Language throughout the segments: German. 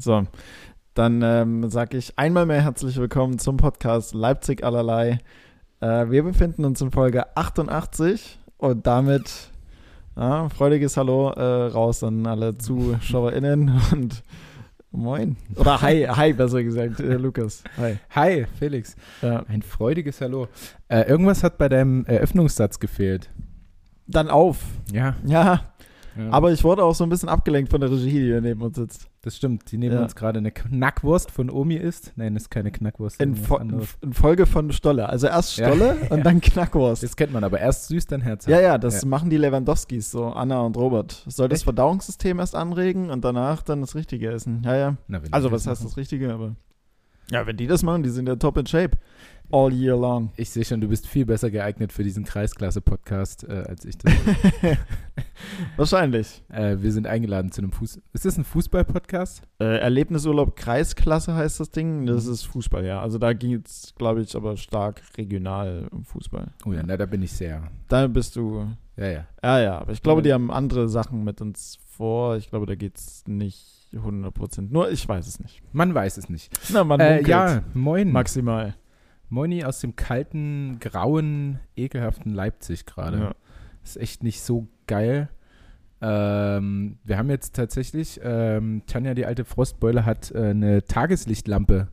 So, dann ähm, sage ich einmal mehr herzlich willkommen zum Podcast Leipzig allerlei. Äh, wir befinden uns in Folge 88 und damit ja, freudiges Hallo äh, raus an alle ZuschauerInnen und moin. Oder hi, hi besser gesagt, äh, Lukas. Hi. Hi, Felix. Ja. Ein freudiges Hallo. Äh, irgendwas hat bei deinem Eröffnungssatz gefehlt. Dann auf. Ja. Ja, ja. aber ich wurde auch so ein bisschen abgelenkt von der Regie, die hier neben uns sitzt. das stimmt. Die neben Ja. uns gerade eine Knackwurst von Omi ist. Nein, das ist keine Knackwurst. In, Fo in Folge von Stolle. Also erst Ja. Stolle und dann Knackwurst. Das kennt man aber. Erst süß, dann herzhaft. Ja, ja, das Ja. machen die Lewandowskis, so Anna und Robert. Soll das Echt? Verdauungssystem erst anregen und danach dann das Richtige essen. Ja, ja. Na, Also, was das heißt das. Richtige? Aber ja, wenn die das machen, die sind ja top in shape. All year long. Ich sehe schon, du bist viel besser geeignet für diesen Kreisklasse-Podcast äh, als ich das. Wahrscheinlich. äh, wir sind eingeladen zu einem Fuß. Ist das ein Fußball-Podcast? Äh, Erlebnisurlaub Kreisklasse heißt das Ding. Das Mhm. ist Fußball, ja. Also da geht es, glaube ich, aber stark regional um Fußball. Oh ja, na, da bin ich sehr. Da bist du. Ja, ja. Ja, ja. Aber ich glaube, die haben andere Sachen mit uns vor. Ich glaube, da geht es nicht 100%. Nur ich weiß es nicht. Man weiß es nicht. Na, man Äh, munkelt. ja, moin. Maximal. Moini aus dem kalten, grauen, ekelhaften Leipzig gerade. Ja. Ist echt nicht so geil. Ähm, wir haben jetzt tatsächlich, ähm, Tanja, die alte Frostbeule, hat äh, eine Tageslichtlampe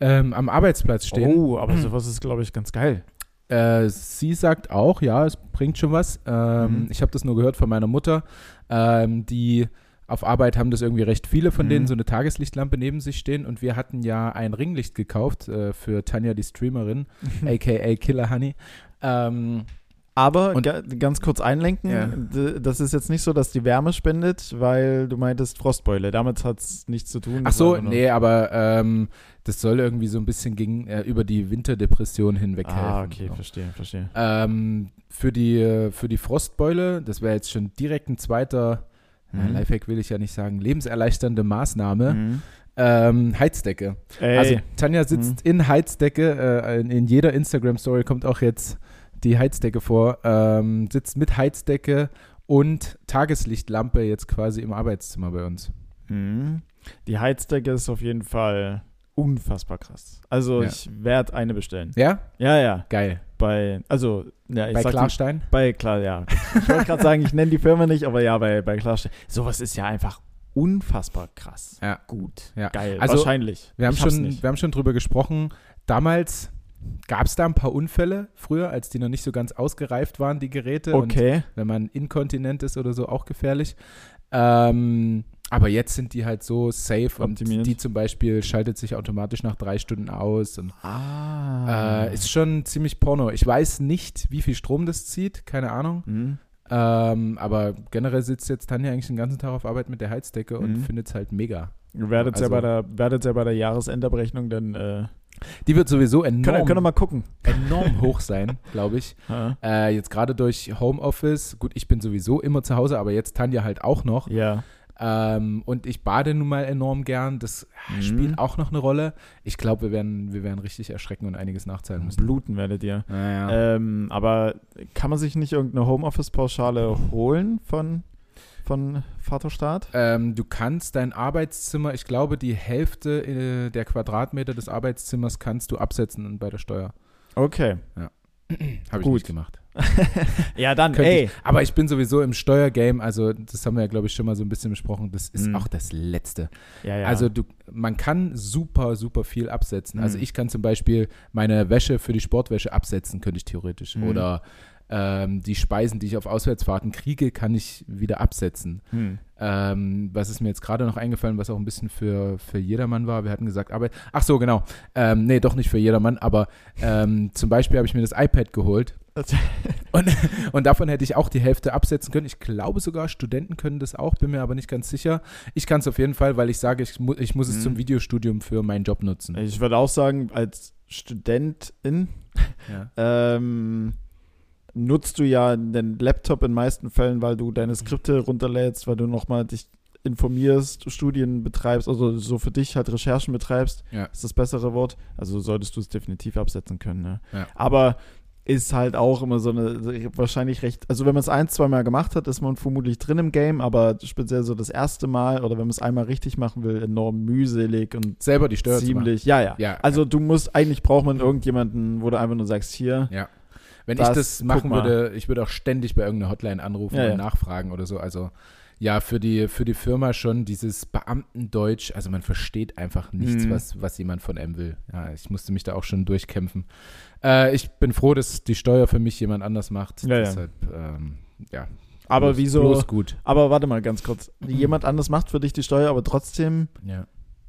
ähm, am Arbeitsplatz stehen. Oh, aber sowas ist, glaube ich, ganz geil. Äh, sie sagt auch, ja, es bringt schon was. Ähm, Mhm. Ich habe das nur gehört von meiner Mutter. Ähm, die auf Arbeit haben das irgendwie recht viele von Mhm. denen so eine Tageslichtlampe neben sich stehen und wir hatten ja ein Ringlicht gekauft äh, für Tanja, die Streamerin, aka Killer Honey. Ähm, Aber Und- ga, ganz kurz einlenken, Ja. das ist jetzt nicht so, dass die Wärme spendet, weil du meintest Frostbeule. Damit hat es nichts zu tun. ach so, nee, aber ähm, das soll irgendwie so ein bisschen gegen, äh, über die Winterdepression hinweg Ah, helfen. okay, so. verstehe, verstehe. Ähm, für, die, für die Frostbeule, das wäre jetzt schon direkt ein zweiter, Mhm. Lifehack will ich ja nicht sagen, lebenserleichternde Maßnahme, Mhm. ähm, Heizdecke. Ey, Also Tanja sitzt in Heizdecke, äh, in, in jeder Instagram-Story kommt auch jetzt die Heizdecke vor, ähm, sitzt mit Heizdecke und Tageslichtlampe jetzt quasi im Arbeitszimmer bei uns. mhm. die Heizdecke ist auf jeden Fall unfassbar krass. Also Ja. ich werde eine bestellen. Ja? Ja, ja. Geil. Bei, also, ja, ich bei sag die- Klarstein? Bei klar, ja. Ich wollte gerade sagen, ich nenne die Firma nicht, aber ja, bei, bei Klarstein. Sowas ist ja einfach unfassbar krass. Ja. Gut. Ja. Geil. Also, Wahrscheinlich. Wir haben, Ich schon, nicht. wir haben schon drüber gesprochen. Damals gab es da ein paar Unfälle früher, als die noch nicht so ganz ausgereift waren, die Geräte. Und Okay. wenn man inkontinent ist oder so, auch gefährlich. Ähm, aber jetzt sind die halt so safe Optimiert. und die zum Beispiel schaltet sich automatisch nach drei Stunden aus und Ah. äh, ist schon ziemlich porno. Ich weiß nicht, wie viel Strom das zieht, keine Ahnung. Mhm. Ähm, aber generell sitzt jetzt Tanja eigentlich den ganzen Tag auf Arbeit mit der Heizdecke und Mhm. findet es halt mega. Ihr werdet ja Also- bei der, werdet ja bei der Jahresendabrechnung dann äh, Die wird sowieso enorm, können, können mal gucken. enorm hoch sein, glaube ich. Äh, jetzt gerade durch Homeoffice, gut, ich bin sowieso immer zu Hause, aber jetzt Tanja halt auch noch. Ja. Ähm, und ich bade nun mal enorm gern. Das Mhm. spielt auch noch eine Rolle. Ich glaube, wir werden, wir werden richtig erschrecken und einiges nachzahlen müssen. Bluten werdet ihr. Naja. Ähm, aber kann man sich nicht irgendeine Homeoffice-Pauschale holen von, von Vaterstaat? Ähm, du kannst dein Arbeitszimmer, ich glaube, die Hälfte äh, der Quadratmeter des Arbeitszimmers kannst du absetzen bei der Steuer. Okay. Habe ich Gut. nicht gemacht. Ja, dann, Könnte ey. Ich, aber ich bin sowieso im Steuergame, also das haben wir ja, glaube ich, schon mal so ein bisschen besprochen. Das ist Mhm. auch das Letzte. Ja, ja. Also du, man kann super, super viel absetzen. Also Mhm. ich kann zum Beispiel meine Wäsche für die Sportwäsche absetzen, könnte ich theoretisch. Mhm. Oder ähm, die Speisen, die ich auf Auswärtsfahrten kriege, kann ich wieder absetzen. hm. Ähm, was ist mir jetzt gerade noch eingefallen, was auch ein bisschen für, für jedermann war. Wir hatten gesagt, Arbeit. Ach so, genau. Ähm, nee, doch nicht für jedermann, aber ähm, zum Beispiel habe ich mir das iPad geholt. Und, und davon hätte ich auch die Hälfte absetzen können. Ich glaube sogar, Studenten können das auch, bin mir aber nicht ganz sicher. Ich kann es auf jeden Fall, weil ich sage, ich, mu ich muss es Mhm. zum Videostudium für meinen Job nutzen. Ich würde auch sagen, als Studentin Ja. ähm, nutzt du ja den Laptop in meisten Fällen, weil du deine Skripte runterlädst, weil du nochmal dich informierst, Studien betreibst, also so für dich halt Recherchen betreibst, Ja. ist das bessere Wort. Also solltest du es definitiv absetzen können. Ne? Ja. Aber ist halt auch immer so eine, wahrscheinlich recht, also wenn man es ein, zwei Mal gemacht hat, ist man vermutlich drin im Game, aber speziell so das erste Mal oder wenn man es einmal richtig machen will, enorm mühselig und Selber die Steuer ziemlich, ja, ja, Ja, Also du musst, eigentlich braucht man irgendjemanden, wo du einfach nur sagst, hier, Ja. Wenn Das- ich das machen würde, ich würde auch ständig bei irgendeiner Hotline anrufen Ja, und ja. nachfragen oder so. Also ja, für die, für die Firma schon dieses Beamtendeutsch, also man versteht einfach nichts, Mhm. was, was jemand von einem will. Ja, ich musste mich da auch schon durchkämpfen. Äh, ich bin froh, dass die Steuer für mich jemand anders macht. Ja, ja. Deshalb, ähm, ja. aber bloß, wieso, Bloß gut. aber warte mal ganz kurz, jemand anders macht für dich die Steuer, aber trotzdem, Ja.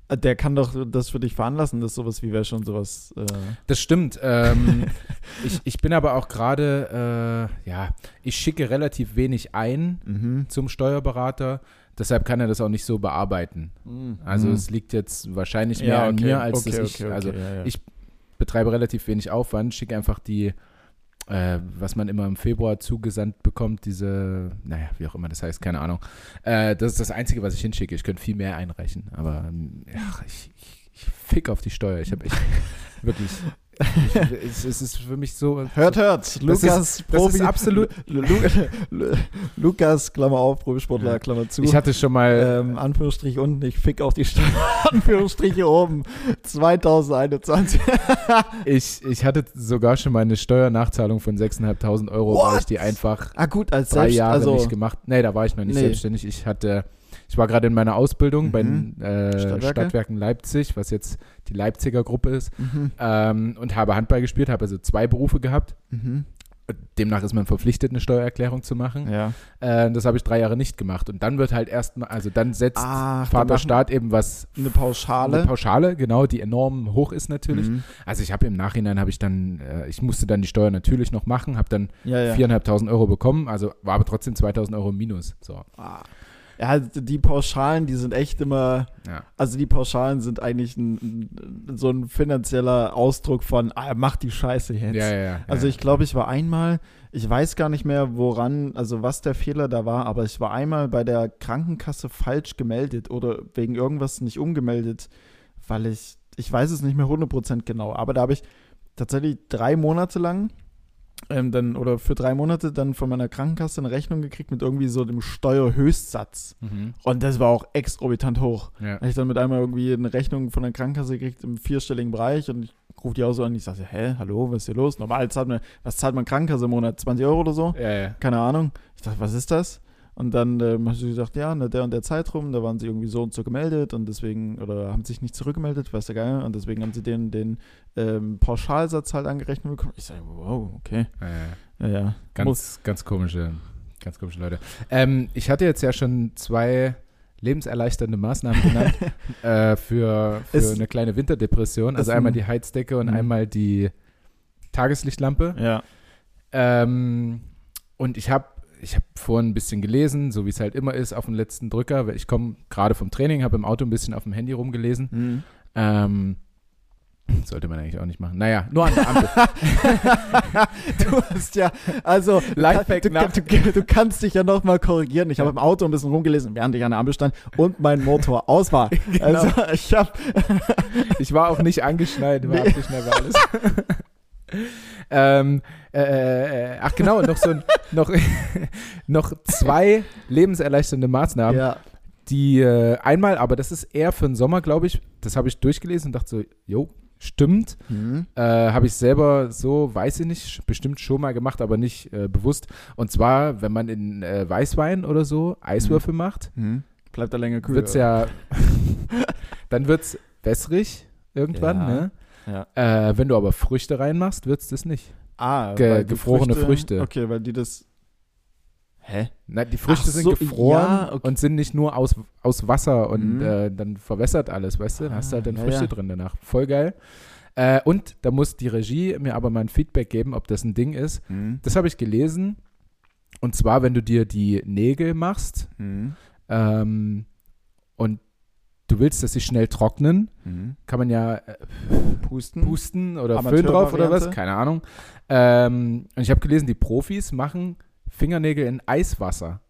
Äh, der kann doch das für dich veranlassen, das ist sowas wie wäre schon sowas, äh, Das stimmt. Ähm, ich, ich bin aber auch gerade, äh, ja, ich schicke relativ wenig ein mhm. zum Steuerberater. Deshalb kann er das auch nicht so bearbeiten. Also Mhm. es liegt jetzt wahrscheinlich mehr ja, an okay, mir, als okay, dass ich, okay, okay, also ja, ja. ich betreibe relativ wenig Aufwand, schicke einfach die, äh, was man immer im Februar zugesandt bekommt, diese, naja, wie auch immer das heißt, keine Ahnung. Äh, das ist das Einzige, was ich hinschicke. Ich könnte viel mehr einreichen, aber ja, ich, ich, ich fick auf die Steuer. Ich habe echt wirklich, ich, es, es ist für mich so. Hört, hört. Lukas, ist- Profi, ist absolut- Lu, Lu, Lu, Lukas, Klammer auf, Profisportler. Klammer zu. Ich hatte schon mal, ähm, Anführungsstrich unten, ich fick auf die Steuer, Anführungsstriche oben. 2021. ich, ich hatte sogar schon mal eine Steuernachzahlung von 6.500 Euro, weil What? ich die einfach ah, gut, als drei selbst, Jahre also, nicht gemacht. Nee, da war ich noch nicht Nee. selbstständig. Ich hatte, ich war gerade in meiner Ausbildung bei den äh, Stadtwerke? Stadtwerken Leipzig, was jetzt die Leipziger Gruppe ist, Mhm. ähm, und habe Handball gespielt, habe also zwei Berufe gehabt. Mhm. Demnach ist man verpflichtet, eine Steuererklärung zu machen. Ja. Äh, das habe ich drei Jahre nicht gemacht. Und dann wird halt erstmal, also dann setzt Ach, Vaterstaat eben was Eine Pauschale. eine Pauschale, genau, die enorm hoch ist natürlich. Mhm. Also ich habe im Nachhinein habe ich dann, äh, ich musste dann die Steuer natürlich noch machen, habe dann Ja, ja. 4.500 Euro bekommen, also war aber trotzdem 2.000 Euro minus. So, Ah. Ja, die Pauschalen, die sind echt immer, ja. also die Pauschalen sind eigentlich ein, so ein finanzieller Ausdruck von, ah, mach die Scheiße jetzt. Ja, ja. Also ich glaube, ich war einmal, ich weiß gar nicht mehr, woran, also was der Fehler da war, aber ich war einmal bei der Krankenkasse falsch gemeldet oder wegen irgendwas nicht umgemeldet, weil ich, ich weiß es nicht mehr 100% genau, aber da habe ich tatsächlich drei Monate lang ähm, dann, oder für drei Monate dann von meiner Krankenkasse eine Rechnung gekriegt mit irgendwie so dem Steuerhöchstsatz. Mhm. Und das war auch exorbitant hoch. ja. Da hab ich dann mit einmal irgendwie eine Rechnung von der Krankenkasse gekriegt im vierstelligen Bereich und ich rufe die auch so an. Ich sage, hä, hallo, was ist hier los? Normal zahlt man, was zahlt man Krankenkasse im Monat? 20 Euro oder so? Ja, ja. Keine Ahnung. Ich dachte, was ist das? Und dann ähm, hast du gesagt, ja, in der und der Zeitraum, da waren sie irgendwie so und so gemeldet und deswegen, oder haben sich nicht zurückgemeldet, weiß der Geil, und deswegen haben sie den, den ähm, Pauschalsatz halt angerechnet bekommen. Ich sage, wow, okay. ja, ja. Ja, ja. Muss, Ganz, ganz komische, ganz komische Leute. Ähm, ich hatte jetzt ja schon zwei lebenserleichternde Maßnahmen genannt äh, für, für Es- eine kleine Winterdepression. Also einmal die Heizdecke und Mhm. einmal die Tageslichtlampe. ja. Ähm, und ich habe ich hab vorhin ein bisschen gelesen, so wie es halt immer ist, auf den letzten Drücker. weil Ich komme gerade vom Training, habe im Auto ein bisschen auf dem Handy rumgelesen. Hm. Ähm, sollte man eigentlich auch nicht machen. Naja, nur an der Ampel. du hast ja, also, Lifehack du, nach- du, du, du kannst dich ja nochmal korrigieren. Ich habe Ja. im Auto ein bisschen rumgelesen, während ich an der Ampel stand und mein Motor aus war. Genau. Also, ich habe, Ich war auch nicht angeschnallt, war Nee. abgeschnallt, war alles. Ähm, äh, äh, ach genau, noch so noch, noch zwei lebenserleichternde Maßnahmen, ja, die äh, einmal, aber das ist eher für den Sommer, glaube ich, das habe ich durchgelesen und dachte so, jo, stimmt. hm. Äh, habe ich selber so, weiß ich nicht, bestimmt schon mal gemacht, aber nicht äh, bewusst. Und zwar, wenn man in äh, Weißwein oder so Eiswürfel macht, Hm. bleibt er länger kühl. wird's ja, dann wird's wässrig irgendwann, Ja. ne? Ja. Äh, wenn du aber Früchte reinmachst, wird's das nicht. Ah, Ge- gefrorene Früchte. Okay, weil die das. Hä? Na, die Früchte Ach sind so, gefroren ja, okay. und sind nicht nur aus, aus Wasser und Mhm. äh, dann verwässert alles, weißt du? Dann hast du halt dann Ah, Früchte ja. drin danach. Voll geil. Äh, und da muss die Regie mir aber mal ein Feedback geben, ob das ein Ding ist. Hm. Das habe ich gelesen. Und zwar, wenn du dir die Nägel machst Hm. ähm, und du willst, dass sie schnell trocknen, Hm. kann man ja äh, Pusten. pusten oder Föhn drauf oder was, keine Ahnung. Ähm, und ich habe gelesen, die Profis machen Fingernägel in Eiswasser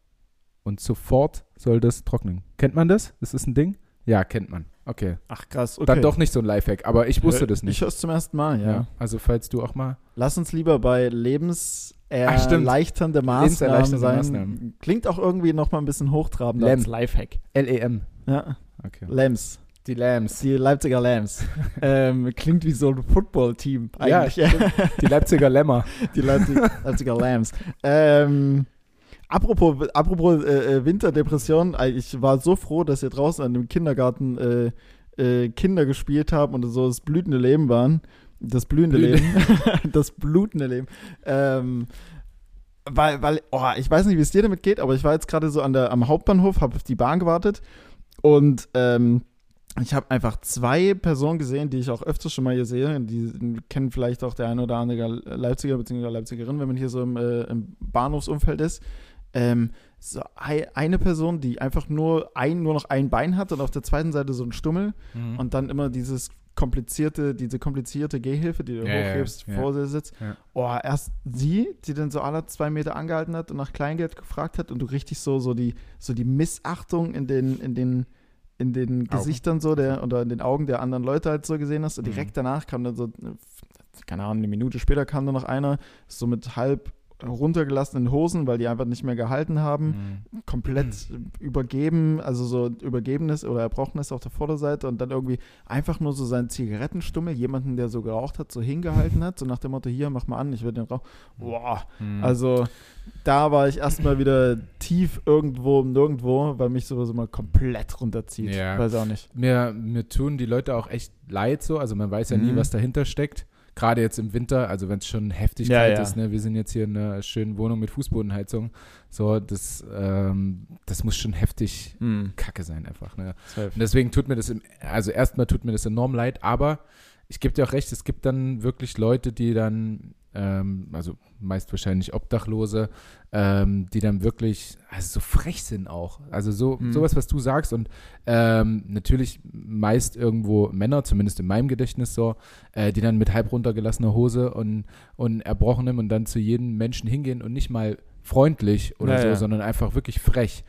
und sofort soll das trocknen. Kennt man das? Ist das ein Ding? Ja, kennt man. Okay. Ach krass, okay. Dann doch nicht so ein Lifehack, aber ich wusste Äh, das Ich nicht. höre es zum ersten Mal, ja. Also falls du auch mal. Lass uns lieber bei lebenserleichternde Maßnahmen sein. Maßnahmen. Klingt auch irgendwie noch mal ein bisschen hochtrabender Lem. als Lifehack. LEM. Ja, Okay. Lambs. Die Lambs. Die Leipziger Lambs. ähm, klingt wie so ein Football-Team eigentlich. Ja, Die Leipziger Lämmer. die Leipzig, Leipziger Lambs. Ähm, apropos apropos äh, äh, Winterdepression, äh, ich war so froh, dass ihr draußen an dem Kindergarten äh, äh, Kinder gespielt haben und so das blütende Leben waren. Das blühende Blühende. Leben. das blutende Leben. Ähm, weil, weil, oh, ich weiß nicht, wie es dir damit geht, aber ich war jetzt gerade so an der, am Hauptbahnhof, habe auf die Bahn gewartet und ähm, ich habe einfach zwei Personen gesehen, die ich auch öfters schon mal hier sehe. Die kennen vielleicht auch der eine oder andere Leipziger bzw. Leipzigerin, wenn man hier so im, äh, im Bahnhofsumfeld ist. Ähm, so ei- eine Person, die einfach nur ein, nur noch ein Bein hat und auf der zweiten Seite so ein Stummel Mhm. und dann immer dieses komplizierte, diese komplizierte Gehhilfe, die du Ja, hochhebst, ja. vor dir sitzt. Ja. Oh, erst sie, die dann so alle zwei Meter angehalten hat und nach Kleingeld gefragt hat und du richtig so, so die, so die Missachtung in den, in den, in den Gesichtern so der oder in den Augen der anderen Leute halt so gesehen hast. Und Mhm. direkt danach kam dann so, keine Ahnung, eine Minute später kam dann noch einer, so mit halb runtergelassenen Hosen, weil die einfach nicht mehr gehalten haben Mhm. komplett übergeben, also so übergebenes oder erbrochenes auf der Vorderseite und dann irgendwie einfach nur so seinen Zigarettenstummel, jemanden, der so geraucht hat, so hingehalten hat, so nach dem Motto, hier, mach mal an, ich will den Rauch. Boah, Mhm. also da war ich erstmal wieder tief irgendwo Nirgendwo, weil mich sowas immer komplett runterzieht. Ja. Weiß auch nicht. mir, mir tun die Leute auch echt leid so. Also man weiß ja nie, Mhm. was dahinter steckt. Gerade jetzt im Winter, also wenn es schon heftig Ja, kalt ja. ist, ne? wir sind jetzt hier in einer schönen Wohnung mit Fußbodenheizung. So, das, ähm, das muss schon heftig kacke sein einfach. Ne? Und deswegen tut mir das, im, also erstmal tut mir das enorm leid, aber ich gebe dir auch recht, es gibt dann wirklich Leute, die dann, ähm, also meist wahrscheinlich Obdachlose, ähm, die dann wirklich, also so frech sind auch. Also so, Mhm. sowas, was du sagst und ähm, natürlich meist irgendwo Männer, zumindest in meinem Gedächtnis so, äh, die dann mit halb runtergelassener Hose und, und Erbrochenem und dann zu jedem Menschen hingehen und nicht mal freundlich oder Ja, so, ja. sondern einfach wirklich frech.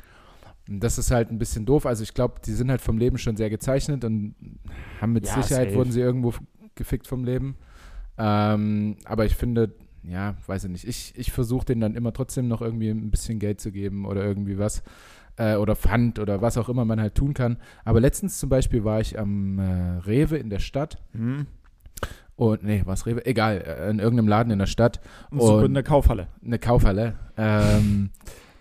Und das ist halt ein bisschen doof. Also ich glaube, die sind halt vom Leben schon sehr gezeichnet und haben mit Ja, Sicherheit safe. wurden sie irgendwo gefickt vom Leben. Ähm, aber ich finde, ja, weiß ich nicht. Ich, ich versuche denen dann immer trotzdem noch irgendwie ein bisschen Geld zu geben oder irgendwie was. Äh, oder Pfand oder was auch immer man halt tun kann. Aber letztens zum Beispiel war ich am äh, Rewe in der Stadt. Mhm. Und, nee, was Rewe? Egal, äh, in irgendeinem Laden in der Stadt Und der Kaufhalle. eine Kaufhalle. Ähm,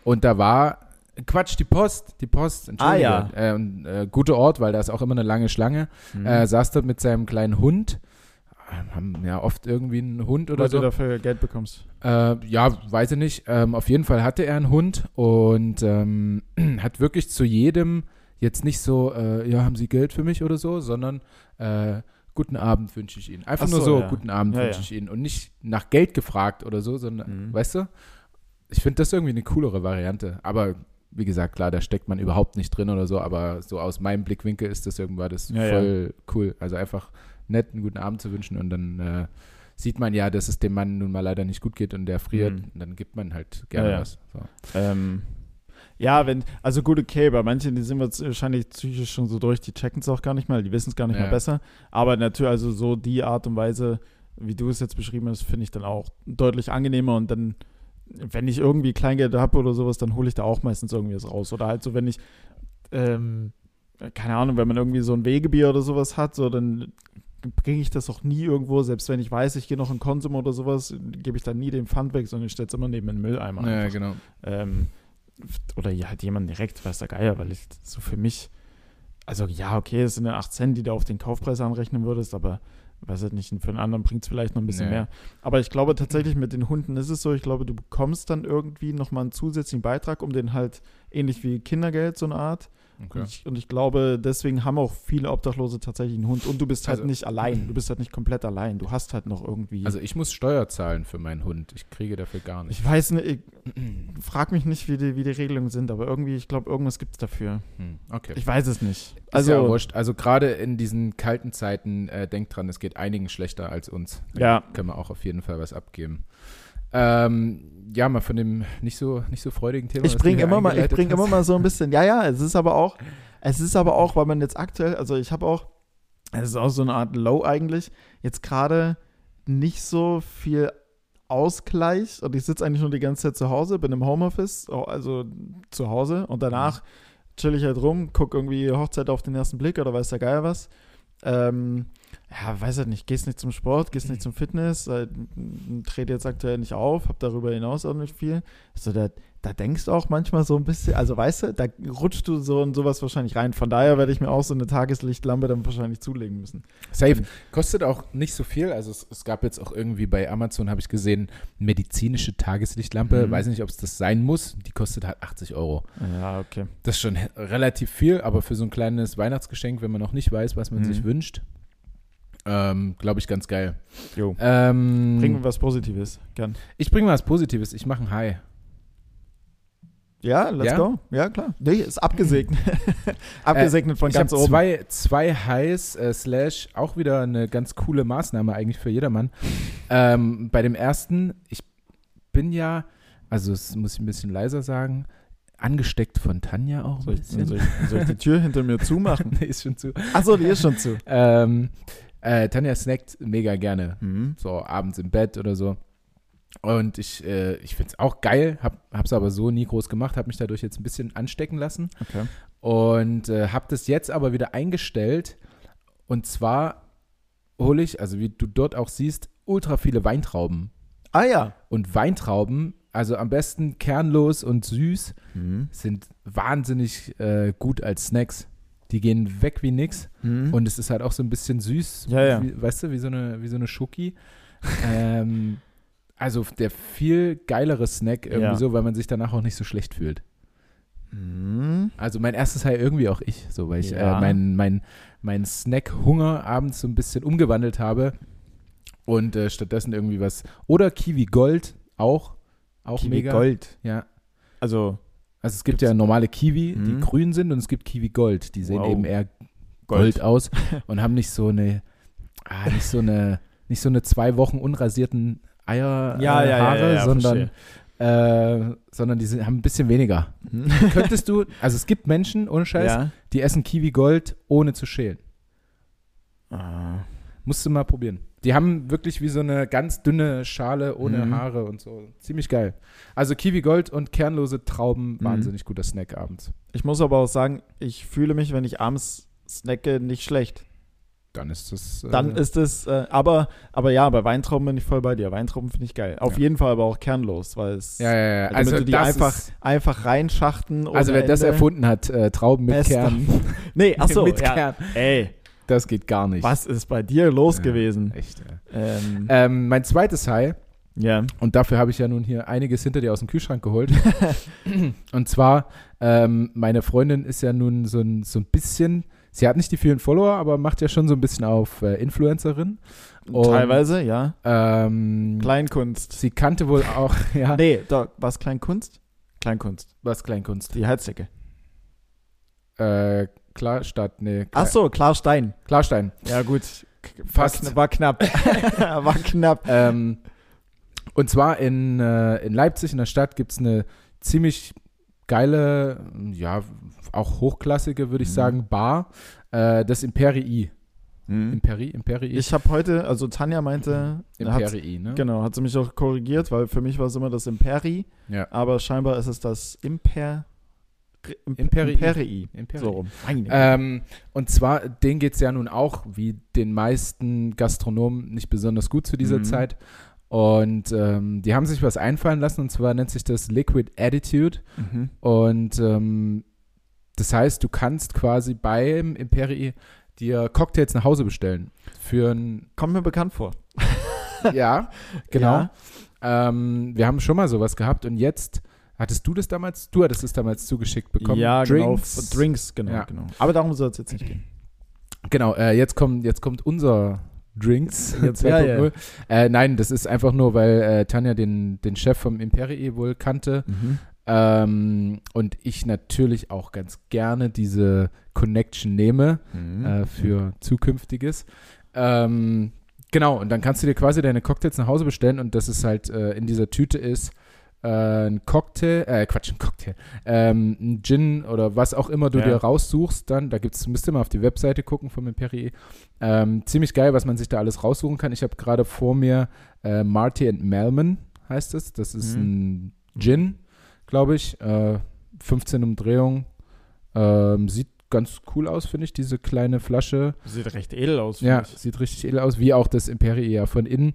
und da war, Quatsch, die Post, die Post, Entschuldigung. Ah, Äh, und, äh, guter Ort, weil da ist auch immer eine lange Schlange. Mhm. Äh, saß dort mit seinem kleinen Hund. Ähm, Haben ja oft irgendwie einen Hund oder Weil du so. dafür Geld bekommst. Äh, ja, weiß ich nicht. Ähm, auf jeden Fall hatte er einen Hund und ähm, hat wirklich zu jedem jetzt nicht so, äh, ja, haben Sie Geld für mich oder so, sondern äh, guten Abend wünsche ich Ihnen. Einfach Ach nur so, so, ja. guten Abend Ja, wünsche ja. ich Ihnen und nicht nach Geld gefragt oder so, sondern, Mhm. weißt du? Ich finde das irgendwie eine coolere Variante. Aber wie gesagt, klar, da steckt man überhaupt nicht drin oder so, aber so aus meinem Blickwinkel ist das irgendwann das voll cool. Also einfach nett einen guten Abend zu wünschen und dann äh, sieht man ja, dass es dem Mann nun mal leider nicht gut geht und der friert, Mhm. und dann gibt man halt gerne Ja, was. So. Ähm, ja, wenn, also gut, okay, bei manchen, die sind wahrscheinlich psychisch schon so durch, die checken es auch gar nicht mal, die wissen es gar nicht Ja. mal besser. Aber natürlich, also so die Art und Weise, wie du es jetzt beschrieben hast, finde ich dann auch deutlich angenehmer und dann, wenn ich irgendwie Kleingeld habe oder sowas, dann hole ich da auch meistens irgendwie was raus. Oder halt so, wenn ich, ähm, keine Ahnung, wenn man irgendwie so ein Wegebier oder sowas hat, so dann bringe ich das auch nie irgendwo, selbst wenn ich weiß, ich gehe noch in Konsum oder sowas, gebe ich dann nie den Pfand weg, sondern ich stelle es immer neben den Mülleimer. Ja, einfach. genau. Ähm, oder ja, halt jemand direkt, weiß der Geier, weil ich so für mich, also ja, okay, es sind ja 8 Cent, die du auf den Kaufpreis anrechnen würdest, aber weiß ich nicht, für einen anderen bringt es vielleicht noch ein bisschen Nee. mehr. Aber ich glaube tatsächlich, mit den Hunden ist es so, ich glaube, du bekommst dann irgendwie nochmal einen zusätzlichen Beitrag, um den halt ähnlich wie Kindergeld, so eine Art. Okay. Und, ich, und ich glaube, deswegen haben auch viele Obdachlose tatsächlich einen Hund. Und du bist halt Also- nicht allein. Du bist halt nicht komplett allein. Du hast halt noch irgendwie. Also ich muss Steuer zahlen für meinen Hund. Ich kriege dafür gar nichts. ich weiß nicht, ich, frag mich nicht, wie die, wie die Regelungen sind, aber irgendwie, ich glaube, irgendwas gibt es dafür. Hm, okay. Ich weiß es nicht. Also, ja wurscht. also gerade in diesen kalten Zeiten, äh, denkt dran, es geht einigen schlechter als uns. Da ja, können wir auch auf jeden Fall was abgeben. Ähm, ja, mal von dem nicht so, nicht so freudigen Thema. ich bringe immer mal, ich bring hast. immer mal so ein bisschen, ja, ja, es ist aber auch, Es ist aber auch, weil man jetzt aktuell, also ich habe auch, es ist auch so eine Art Low eigentlich, jetzt gerade nicht so viel Ausgleich und ich sitze eigentlich nur die ganze Zeit zu Hause, bin im Homeoffice, also zu Hause und danach chill ich halt rum, gucke irgendwie Hochzeit auf den ersten Blick oder weiß der Geil was. Ähm, ja, weiß ich nicht, gehst nicht zum Sport, gehst nicht zum Fitness, äh, trete jetzt aktuell nicht auf, hab darüber hinaus auch nicht viel. Also da, da denkst du auch manchmal so ein bisschen, also weißt du, da rutschst du so in sowas wahrscheinlich rein. Von daher werde ich mir auch so eine Tageslichtlampe dann wahrscheinlich zulegen müssen. Safe. Kostet auch nicht so viel. Also es, es gab jetzt auch irgendwie bei Amazon, habe ich gesehen, medizinische Tageslichtlampe. Mhm. Weiß nicht, ob es das sein muss. Die kostet halt 80 Euro. Ja, okay. Das ist schon relativ viel, aber für so ein kleines Weihnachtsgeschenk, wenn man noch nicht weiß, was man mhm. sich wünscht, ähm, Glaube ich, ganz geil. Jo. Ähm, bring was Positives, gern. Ich bringe was Positives. Ich mache ein High. Ja, let's ja? go. Ja, klar. Nee, ist abgesegnet. abgesegnet äh, von ganz oben. Zwei, zwei Highs, äh, slash, auch wieder eine ganz coole Maßnahme eigentlich für jedermann. ähm, bei dem ersten, ich bin ja, also das muss ich ein bisschen leiser sagen, angesteckt von Tanja auch soll ich, soll, ich, soll ich, die Tür hinter mir zumachen? nee, ist schon zu. Achso, die ist schon zu. ähm, äh, Tanja snackt mega gerne. Mhm. So abends im Bett oder so. Und ich, äh, ich finde es auch geil, hab, hab's aber so nie groß gemacht, habe mich dadurch jetzt ein bisschen anstecken lassen. Okay. Und äh, habe das jetzt aber wieder eingestellt. Und zwar hole ich, also wie du dort auch siehst, ultra viele Weintrauben. Ah ja. Und Weintrauben, also am besten kernlos und süß, mhm. sind wahnsinnig äh, gut als Snacks. Die gehen weg wie nix. Mhm. Und es ist halt auch so ein bisschen süß, ja, ja. Wie, weißt du, wie so eine, wie so eine Schoki. ähm, also der viel geilere Snack irgendwie ja. so, weil man sich danach auch nicht so schlecht fühlt. Mhm. Also mein erstes High irgendwie auch ich, so weil ich äh, meinen mein, mein Snack-Hunger abends so ein bisschen umgewandelt habe und äh, stattdessen irgendwie was. Oder Kiwi Gold auch. Auch Kiwi mega. Gold. Ja. Also. Also es gibt ja normale Kiwi, die mhm. grün sind und es gibt Kiwi Gold. Die sehen wow. eben eher Gold, Gold aus und haben nicht so eine, ah, nicht so eine, nicht so eine zwei Wochen unrasierten Eier, ja, äh, ja, Haare, ja, sondern, äh, sondern die sind, haben ein bisschen weniger. Mhm. Könntest du, also es gibt Menschen, ohne Scheiß, die essen Kiwi Gold, ohne zu schälen. Ah. Musst du mal probieren. Die haben wirklich wie so eine ganz dünne Schale ohne mhm. Haare und so. Ziemlich geil. Also Kiwi Gold und kernlose Trauben, mhm. wahnsinnig guter Snack abends. Ich muss aber auch sagen, ich fühle mich, wenn ich abends snacke, nicht schlecht. Dann ist das. Äh dann ist es, äh, aber, aber ja, bei Weintrauben bin ich voll bei dir. Weintrauben finde ich geil. Auf ja. jeden Fall aber auch kernlos, weil es. Ja, ja, ja. Also, also du die einfach, einfach reinschachten. Also wer Ende. das erfunden hat, äh, Trauben mit Bester. Kern. nee, achso. mit ja. Kern. Ey. Das geht gar nicht. Was ist bei dir los ja, gewesen? Echt, ja. Ähm, ähm, mein zweites High. Ja. Und dafür habe ich ja nun hier einiges hinter dir aus dem Kühlschrank geholt. und zwar, ähm, meine Freundin ist ja nun so ein, so ein bisschen sie hat nicht die vielen Follower, aber macht ja schon so ein bisschen auf äh, Influencerin. Und, Teilweise, ja. Ähm, Kleinkunst. Sie kannte wohl auch, ja. Nee, doch, was Kleinkunst? Kleinkunst. Was Kleinkunst? Die Heizdecke. Äh, Klarstadt, nee. Klar, Ach so, Klarstein. Klarstein. Ja, gut. Fast. War, knapp. war knapp. Ähm, und zwar in, äh, in Leipzig, in der Stadt, gibt es eine ziemlich geile, ja, auch hochklassige, würde ich mhm. sagen, Bar, äh, das Imperii. Mhm. Imperi, Imperii. Ich habe heute, also Tanja meinte, Imperii, hat, ne? Genau, hat sie mich auch korrigiert, weil für mich war es immer das Imperi, ja. aber scheinbar ist es das Imper Imperii. Imperii. Imperii. So rum. Ähm, und zwar, denen geht es ja nun auch, wie den meisten Gastronomen, nicht besonders gut zu dieser mhm. Zeit. Und ähm, die haben sich was einfallen lassen, und zwar nennt sich das Liquid Attitude. Mhm. Und ähm, das heißt, du kannst quasi beim Imperii dir Cocktails nach Hause bestellen. Für ein Kommt mir bekannt vor. ja, genau. Ja. Ähm, wir haben schon mal sowas gehabt und jetzt hattest du das damals? Du hattest es damals zugeschickt bekommen. Ja, genau. Drinks. genau. Drinks, genau, ja. genau. Aber darum soll es jetzt nicht gehen. Genau, äh, jetzt, kommt, jetzt kommt unser Drinks Jetzt, ja, ja. Äh, nein, das ist einfach nur, weil äh, Tanja den, den Chef vom Imperii wohl kannte. Mhm. Ähm, und ich natürlich auch ganz gerne diese Connection nehme mhm. äh, für zukünftiges. Ähm, genau, und dann kannst du dir quasi deine Cocktails nach Hause bestellen und dass es halt äh, in dieser Tüte ist, äh, ein Cocktail, äh, Quatsch, ein Cocktail, ähm, ein Gin oder was auch immer du Ja. dir raussuchst, dann, da gibt's, müsst ihr mal auf die Webseite gucken vom Imperier. Ähm, ziemlich geil, was man sich da alles raussuchen kann. Ich habe gerade vor mir äh, Marty and Melman, heißt es. Das ist Mhm. ein Gin, glaube ich. Äh, 15 Umdrehungen. Ähm, sieht ganz cool aus, finde ich, diese kleine Flasche. Sieht recht edel aus. Ja, finde ich. sieht richtig edel aus, wie auch das Imperial ja von innen.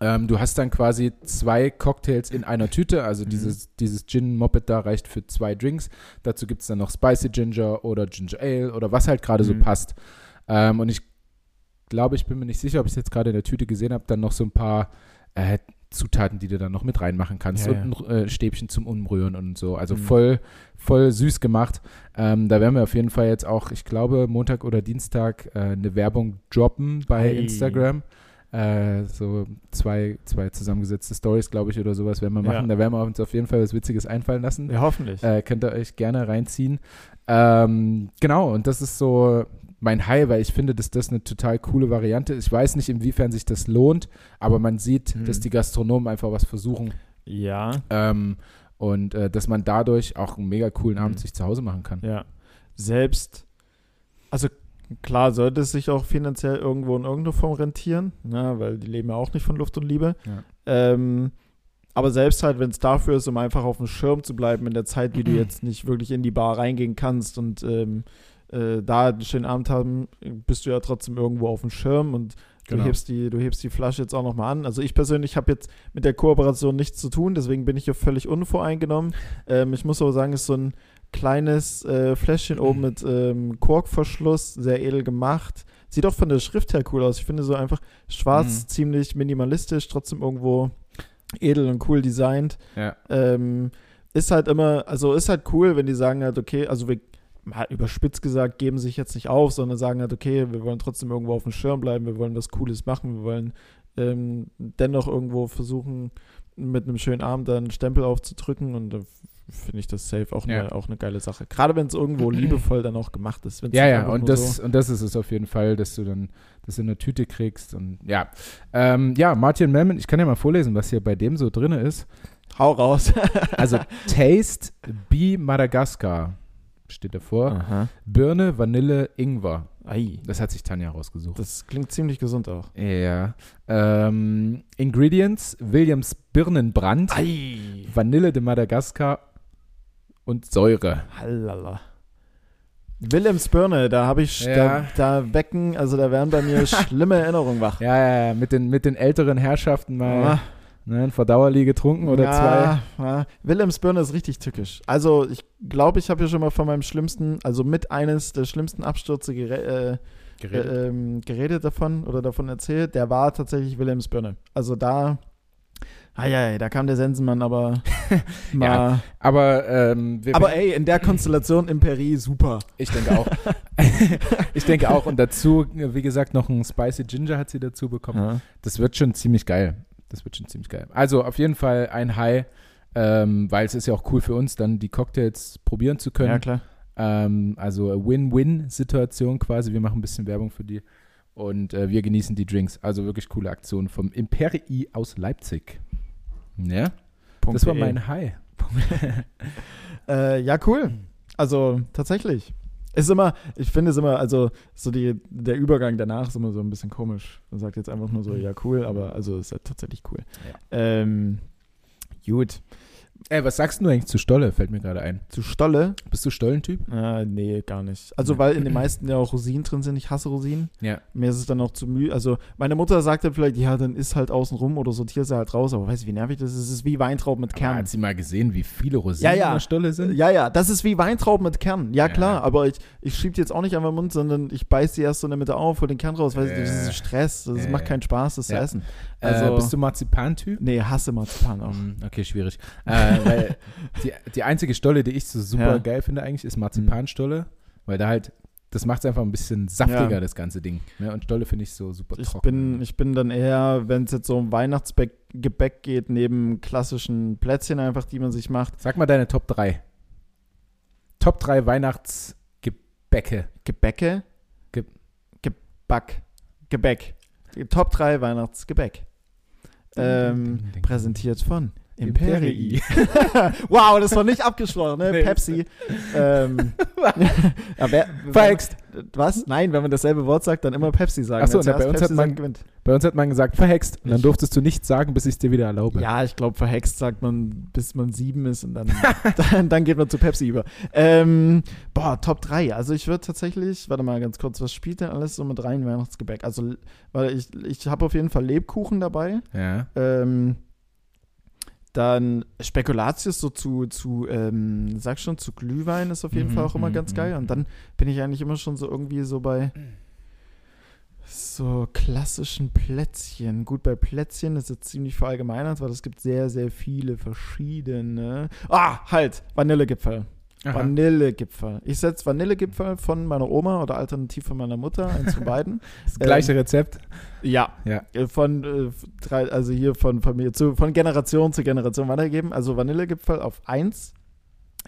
Ähm, du hast dann quasi zwei Cocktails in einer Tüte, also Mhm. dieses, dieses Gin-Moped da reicht für zwei Drinks. Dazu gibt es dann noch Spicy Ginger oder Ginger Ale oder was halt gerade so Mhm. passt. Ähm, und ich glaube, ich bin mir nicht sicher, ob ich es jetzt gerade in der Tüte gesehen habe, dann noch so ein paar äh, Zutaten, die du dann noch mit reinmachen kannst Ja, und ein äh, Stäbchen zum Umrühren und so. Also Mhm. voll, voll süß gemacht. Ähm, da werden wir auf jeden Fall jetzt auch, ich glaube, Montag oder Dienstag äh, eine Werbung droppen bei Ei. Instagram. Äh, so zwei, zwei zusammengesetzte Stories, glaube ich, oder sowas werden wir Ja. machen. Da werden wir uns auf jeden Fall was Witziges einfallen lassen. Ja, hoffentlich. Äh, könnt ihr euch gerne reinziehen. Ähm, genau, und das ist so mein High, weil ich finde, dass das eine total coole Variante ist. Ich weiß nicht, inwiefern sich das lohnt, aber man sieht, Hm. dass die Gastronomen einfach was versuchen ja, ähm, und äh, dass man dadurch auch einen mega coolen Abend Mhm. sich zu Hause machen kann. ja. Selbst, also klar sollte es sich auch finanziell irgendwo in irgendeiner Form rentieren, ne, weil die leben ja auch nicht von Luft und Liebe. Ja. Ähm, aber selbst halt, wenn es dafür ist, um einfach auf dem Schirm zu bleiben in der Zeit, wie du jetzt nicht wirklich in die Bar reingehen kannst und ähm, äh, da einen schönen Abend haben, bist du ja trotzdem irgendwo auf dem Schirm und Genau. du, hebst die, du hebst die Flasche jetzt auch nochmal an. Also ich persönlich habe jetzt mit der Kooperation nichts zu tun, deswegen bin ich hier völlig unvoreingenommen. Ähm, ich muss aber sagen, es ist so ein kleines äh, Fläschchen oben mit ähm, Korkverschluss, sehr edel gemacht. Sieht auch von der Schrift her cool aus. Ich finde so einfach schwarz, Mhm. ziemlich minimalistisch, trotzdem irgendwo edel und cool designt. Ja. Ähm, ist halt immer, also ist halt cool, wenn die sagen halt, okay, also wir mal überspitzt gesagt, geben sich jetzt nicht auf, sondern sagen halt, okay, wir wollen trotzdem irgendwo auf dem Schirm bleiben, wir wollen was Cooles machen, wir wollen ähm, dennoch irgendwo versuchen, mit einem schönen Abend da einen Stempel aufzudrücken und da finde ich das safe auch, Ja. eine, auch eine geile Sache. Gerade wenn es irgendwo liebevoll dann auch gemacht ist. Ja, ja, und das, so- und das ist es auf jeden Fall, dass du dann das in der Tüte kriegst und ja. Ähm, ja, Martin Melman, ich kann ja mal vorlesen, was hier bei dem so drin ist. Hau raus. Also Taste B Madagascar steht davor. Aha. Birne, Vanille, Ingwer. Ei. Das hat sich Tanja rausgesucht. Das klingt ziemlich gesund auch. ja. Ähm, Ingredients: Williams Birnenbrand, Ei. Vanille de Madagascar und Säure. Hallala. Willems Birne, da habe ich, Ja. da, da wecken, also da werden bei mir schlimme Erinnerungen wach. Ja, ja, ja, mit den, mit den älteren Herrschaften mal Ah, ne, ein Verdauerli getrunken oder zwei. ja, Ja. Willems Birne ist richtig tückisch. Also ich glaube, ich habe hier schon mal von meinem schlimmsten, also mit eines der schlimmsten Abstürze gere äh, Geredet. Äh, ähm, geredet davon oder davon erzählt. Der war tatsächlich Willems Birne. Also da, ei, da kam der Sensenmann aber mal. Aber, ähm, wir, Aber ey, in der Konstellation Imperie, super. ich denke auch. ich denke auch. Und dazu, wie gesagt, noch ein Spicy Ginger hat sie dazu bekommen. Ja. Das wird schon ziemlich geil. Das wird schon ziemlich geil. Also auf jeden Fall ein High, ähm, weil es ist ja auch cool für uns, dann die Cocktails probieren zu können. ja, klar. Ähm, also eine Win-Win-Situation quasi. Wir machen ein bisschen Werbung für die und äh, wir genießen die Drinks. Also wirklich coole Aktion vom Imperii aus Leipzig. Ja, das war .de. mein High. Äh, ja, cool. Also tatsächlich. Ist immer, ich finde es immer, also so die, der Übergang danach ist immer so ein bisschen komisch. Man sagt jetzt einfach nur so, ja, cool, aber also ist halt tatsächlich cool. Ja. Ähm, gut. Ey, was sagst du eigentlich zu Stolle? Fällt mir gerade ein. Zu Stolle? Bist du Stollentyp? Äh, nee, gar nicht. Also, weil in den meisten ja auch Rosinen drin sind. Ich hasse Rosinen. Ja. Mir ist es dann auch zu müde. Also, meine Mutter sagt dann vielleicht, ja, dann isst halt außen rum oder sortier sie halt raus. Aber weißt du, wie nervig das ist? Es ist wie Weintrauben mit Kern. hat sie mal gesehen, wie viele Rosinen Ja, ja. in der Stolle sind? Ja, ja, das ist wie Weintrauben mit Kern. Ja, Ja. klar, aber ich, ich schieb die jetzt auch nicht an meinen Mund, sondern ich beiß die erst so in der Mitte auf, hol den Kern raus. Weißt du, das Ja. ist Stress. Das Ja, macht ja. keinen Spaß, das Ja. zu essen. Also, Also- äh, bist du Marzipan-Typ? Nee, hasse Marzipan auch. Mm, Okay, schwierig. äh, weil die, die einzige Stolle, die ich so super Ja. geil finde eigentlich, ist Marzipanstolle, weil da halt, das macht es einfach ein bisschen saftiger, Ja. das ganze Ding. Ne? Und Stolle finde ich so super Ich trocken. bin, ich bin dann eher, wenn es jetzt so um Weihnachtsgebäck geht, neben klassischen Plätzchen einfach, die man sich macht. Sag mal deine Top 3. Top 3 Weihnachtsgebäcke. Gebäcke? Ge- Geback. Gebäck. Top 3 Weihnachtsgebäck. Ähm, Ding, ding, ding. präsentiert von Imperii. wow, das war nicht abgesprochen, ne? Nee. Pepsi. ähm, ja, Verhext. Was? Nein, wenn man dasselbe Wort sagt, dann immer Pepsi sagen. Ach so, Wer na, bei uns Pepsi hat man- sagt. Bei uns hat man gesagt, verhext. Und dann durftest du nichts sagen, bis ich es dir wieder erlaube. Ja, ich glaube, verhext sagt man, bis man sieben ist und dann, dann, dann geht man zu Pepsi über. Ähm, boah, Top 3. Also ich würde tatsächlich, warte mal ganz kurz, was spielt denn alles so mit rein Weihnachtsgebäck? Also, weil ich, ich habe auf jeden Fall Lebkuchen dabei. Ja. Ähm, dann Spekulatius so zu, zu ähm, sag schon, zu Glühwein ist auf jeden Mhm, Fall auch immer mhm, ganz mhm, geil. Und dann bin ich eigentlich immer schon so irgendwie so bei so klassischen Plätzchen. Gut, bei Plätzchen ist jetzt ziemlich verallgemeinert, weil es gibt sehr, sehr viele verschiedene. Ah, halt, Vanillegipfel. Aha. Vanillegipfel. Ich setze Vanillegipfel von meiner Oma oder alternativ von meiner Mutter, eins von beiden. Das gleiche Rezept. Ja. Ja. Äh, Von äh, also hier von Familie zu, von Generation zu Generation weitergeben. Also Vanillegipfel auf 1.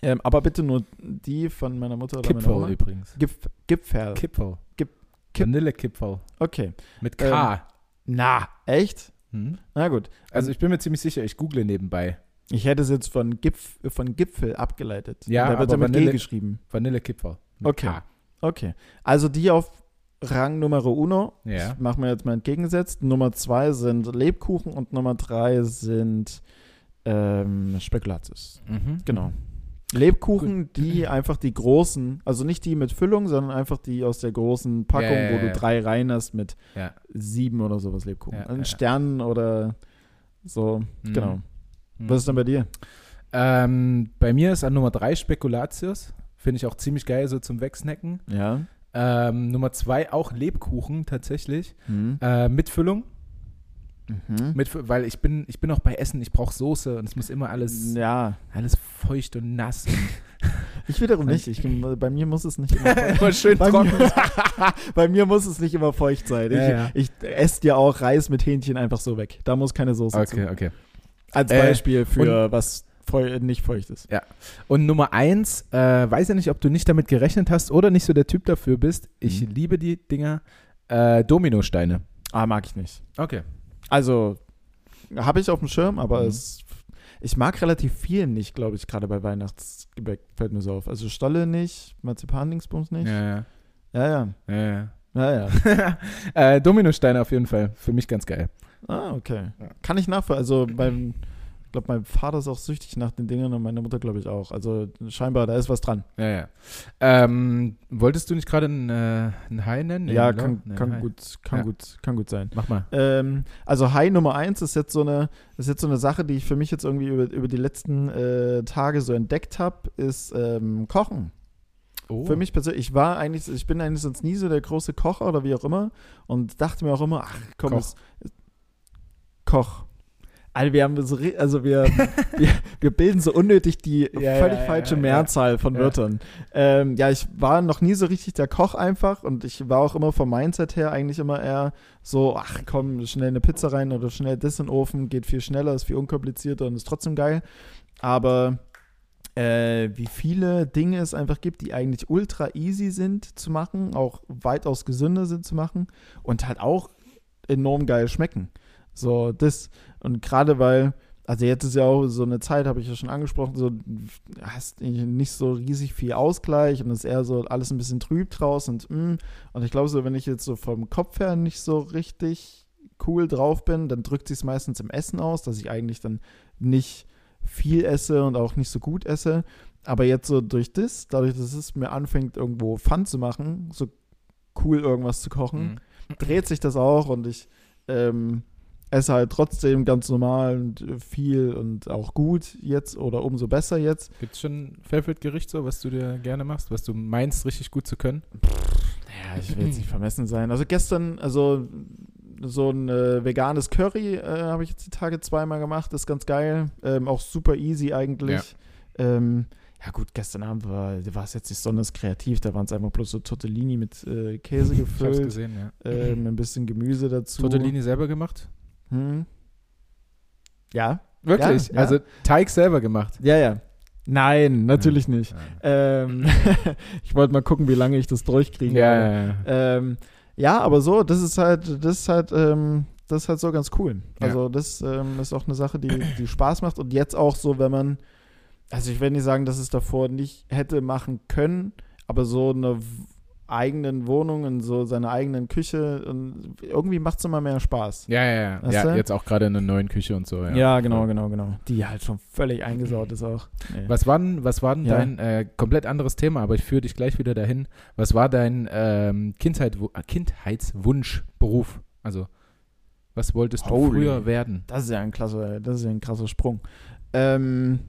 Ähm, aber bitte nur die von meiner Mutter oder meiner Kipferl Oma. übrigens. Gipf, Gipfel. Kipferl. Gip- Kip- Vanillekipferl. Okay. Mit K. Na, echt? Hm? Na gut. Also ich bin mir ziemlich sicher, ich google nebenbei. Ich hätte es jetzt von, Gipf, von Gipfel abgeleitet. Ja, da wird aber mit G Vanille- geschrieben. Vanillekipferl. Okay. K. Okay. Also die auf Rang Numero uno. Ja. Ich mache mir jetzt mal entgegengesetzt. Nummer zwei sind Lebkuchen und Nummer drei sind ähm, Spekulatius. Mhm. Genau. Lebkuchen, die einfach die großen, also nicht die mit Füllung, sondern einfach die aus der großen Packung, Ja, ja, wo du drei rein hast mit sieben oder sowas Lebkuchen. Ja, Ein ja. Stern oder so. Mhm. Genau. Mhm. Was ist denn bei dir? Ähm, bei mir ist an Nummer 3 Spekulatius. Finde ich auch ziemlich geil, so zum Wegsnacken. Ja. Ähm, Nummer 2 auch Lebkuchen tatsächlich. Hm. Äh, mit Füllung. Mhm. Mit, weil ich bin, ich bin auch bei Essen, ich brauche Soße und es muss immer alles, Ja. alles feucht und nass. Ich wiederum nicht. Ich, bei mir muss es nicht immer feucht immer schön bei, trocken. mir, bei mir muss es nicht immer feucht sein. Ich, Ja, ja. ich esse dir auch Reis mit Hähnchen einfach so weg. Da muss keine Soße zu. Okay, okay. Als Äh, Beispiel für was feu nicht feucht ist. Und Nummer 1, äh, weiß ja nicht, ob du nicht damit gerechnet hast oder nicht so der Typ dafür bist. Ich Mhm. liebe die Dinger. Äh, Dominosteine. Ah, mag ich nicht. Okay. Also, habe ich auf dem Schirm, aber Mhm. es, ich mag relativ viel nicht, glaube ich, gerade bei Weihnachtsgebäck, fällt mir so auf. Also Stolle nicht, Marzipan-Dingsbums nicht. Ja, ja. Ja, ja. ja, ja. Ja, ja. äh, Dominosteine auf jeden Fall. Für mich ganz geil. Ah, okay. Ja. Kann ich nachvollziehen. Also, beim, ich glaube, mein Vater ist auch süchtig nach den Dingern und meine Mutter, glaube ich, auch. Also, scheinbar, da ist was dran. Ja, ja. Ähm, wolltest du nicht gerade einen, äh, einen High nennen? Nee, ja, kann, Nee, kann, gut, kann, Ja. gut, kann gut sein. Mach mal. Ähm, also High Nummer eins ist jetzt so eine, ist jetzt so eine Sache, die ich für mich jetzt irgendwie über, über die letzten äh, Tage so entdeckt habe, ist ähm, Kochen. Oh. Für mich persönlich, ich war eigentlich, ich bin eigentlich sonst nie so der große Kocher oder wie auch immer und dachte mir auch immer, ach komm, es- Koch. Also wir haben so, also wir, wir, wir bilden so unnötig die Ja, völlig ja, falsche ja. Mehrzahl von. Wörtern. Ähm, ja, ich war noch nie so richtig der Koch einfach und ich war auch immer vom Mindset her eigentlich immer eher so, ach komm, schnell eine Pizza rein oder schnell das in den Ofen, geht viel schneller, ist viel unkomplizierter und ist trotzdem geil. Aber äh, wie viele Dinge es einfach gibt, die eigentlich ultra easy sind zu machen, auch weitaus gesünder sind zu machen und halt auch enorm geil schmecken. So, das, und gerade weil, also jetzt ist ja auch so eine Zeit, habe ich ja schon angesprochen, so hast nicht so riesig viel Ausgleich und es ist eher so alles ein bisschen trüb draus und mm, und ich glaube so, wenn ich jetzt so vom Kopf her nicht so richtig cool drauf bin, dann drückt sich es meistens im Essen aus, dass ich eigentlich dann nicht viel esse und auch nicht so gut esse. Aber jetzt so durch das, dadurch, dass es mir anfängt, irgendwo Fun zu machen, so cool irgendwas zu kochen, Mhm. dreht sich das auch und ich ähm, esse halt trotzdem ganz normal und viel und auch gut jetzt oder umso besser jetzt. Gibt es schon ein Favorite-Gericht so, was du dir gerne machst, was du meinst, richtig gut zu können? Ja, ich will jetzt nicht vermessen sein. Also gestern, also so ein äh, veganes Curry äh, habe ich jetzt die Tage zweimal gemacht, ist ganz geil. Ähm, auch super easy eigentlich. Ähm, ja gut, gestern Abend war, war es jetzt nicht besonders kreativ, da waren es einfach bloß so Tortellini mit äh, Käse Ich hab's gefüllt, gesehen, ja. ähm, ein bisschen Gemüse dazu. Tortellini selber gemacht? Hm. Ja, Wirklich? Ja, ja. Also Teig selber gemacht? ja, ja. Nein, natürlich nicht. Ja, Ähm, ich wollte mal gucken, wie lange ich das durchkriege. ja, aber- ja. ja. Ähm, ja, aber so, das ist halt, das ist halt, ähm, das ist halt so ganz cool. Also das ähm, ist auch eine Sache, die, die Spaß macht. Und jetzt auch so, wenn man, also ich will nicht sagen, dass es davor nicht hätte machen können, aber so eine eigenen Wohnung und so seine eigenen Küche und irgendwie macht es immer mehr Spaß. Ja, ja, ja. Ja du? jetzt auch gerade in einer neuen Küche und so. Ja, Ja, genau, genau, genau. Die halt schon völlig eingesaut ist auch. Nee. Was war denn, was war denn Ja. dein äh, komplett anderes Thema, aber ich führe dich gleich wieder dahin. Was war dein ähm, Kindheit, äh, Kindheitswunschberuf? Also, was wolltest du Holy. früher werden? Das ist ja ein klasse, das ist ja ein krasser Sprung. Ähm,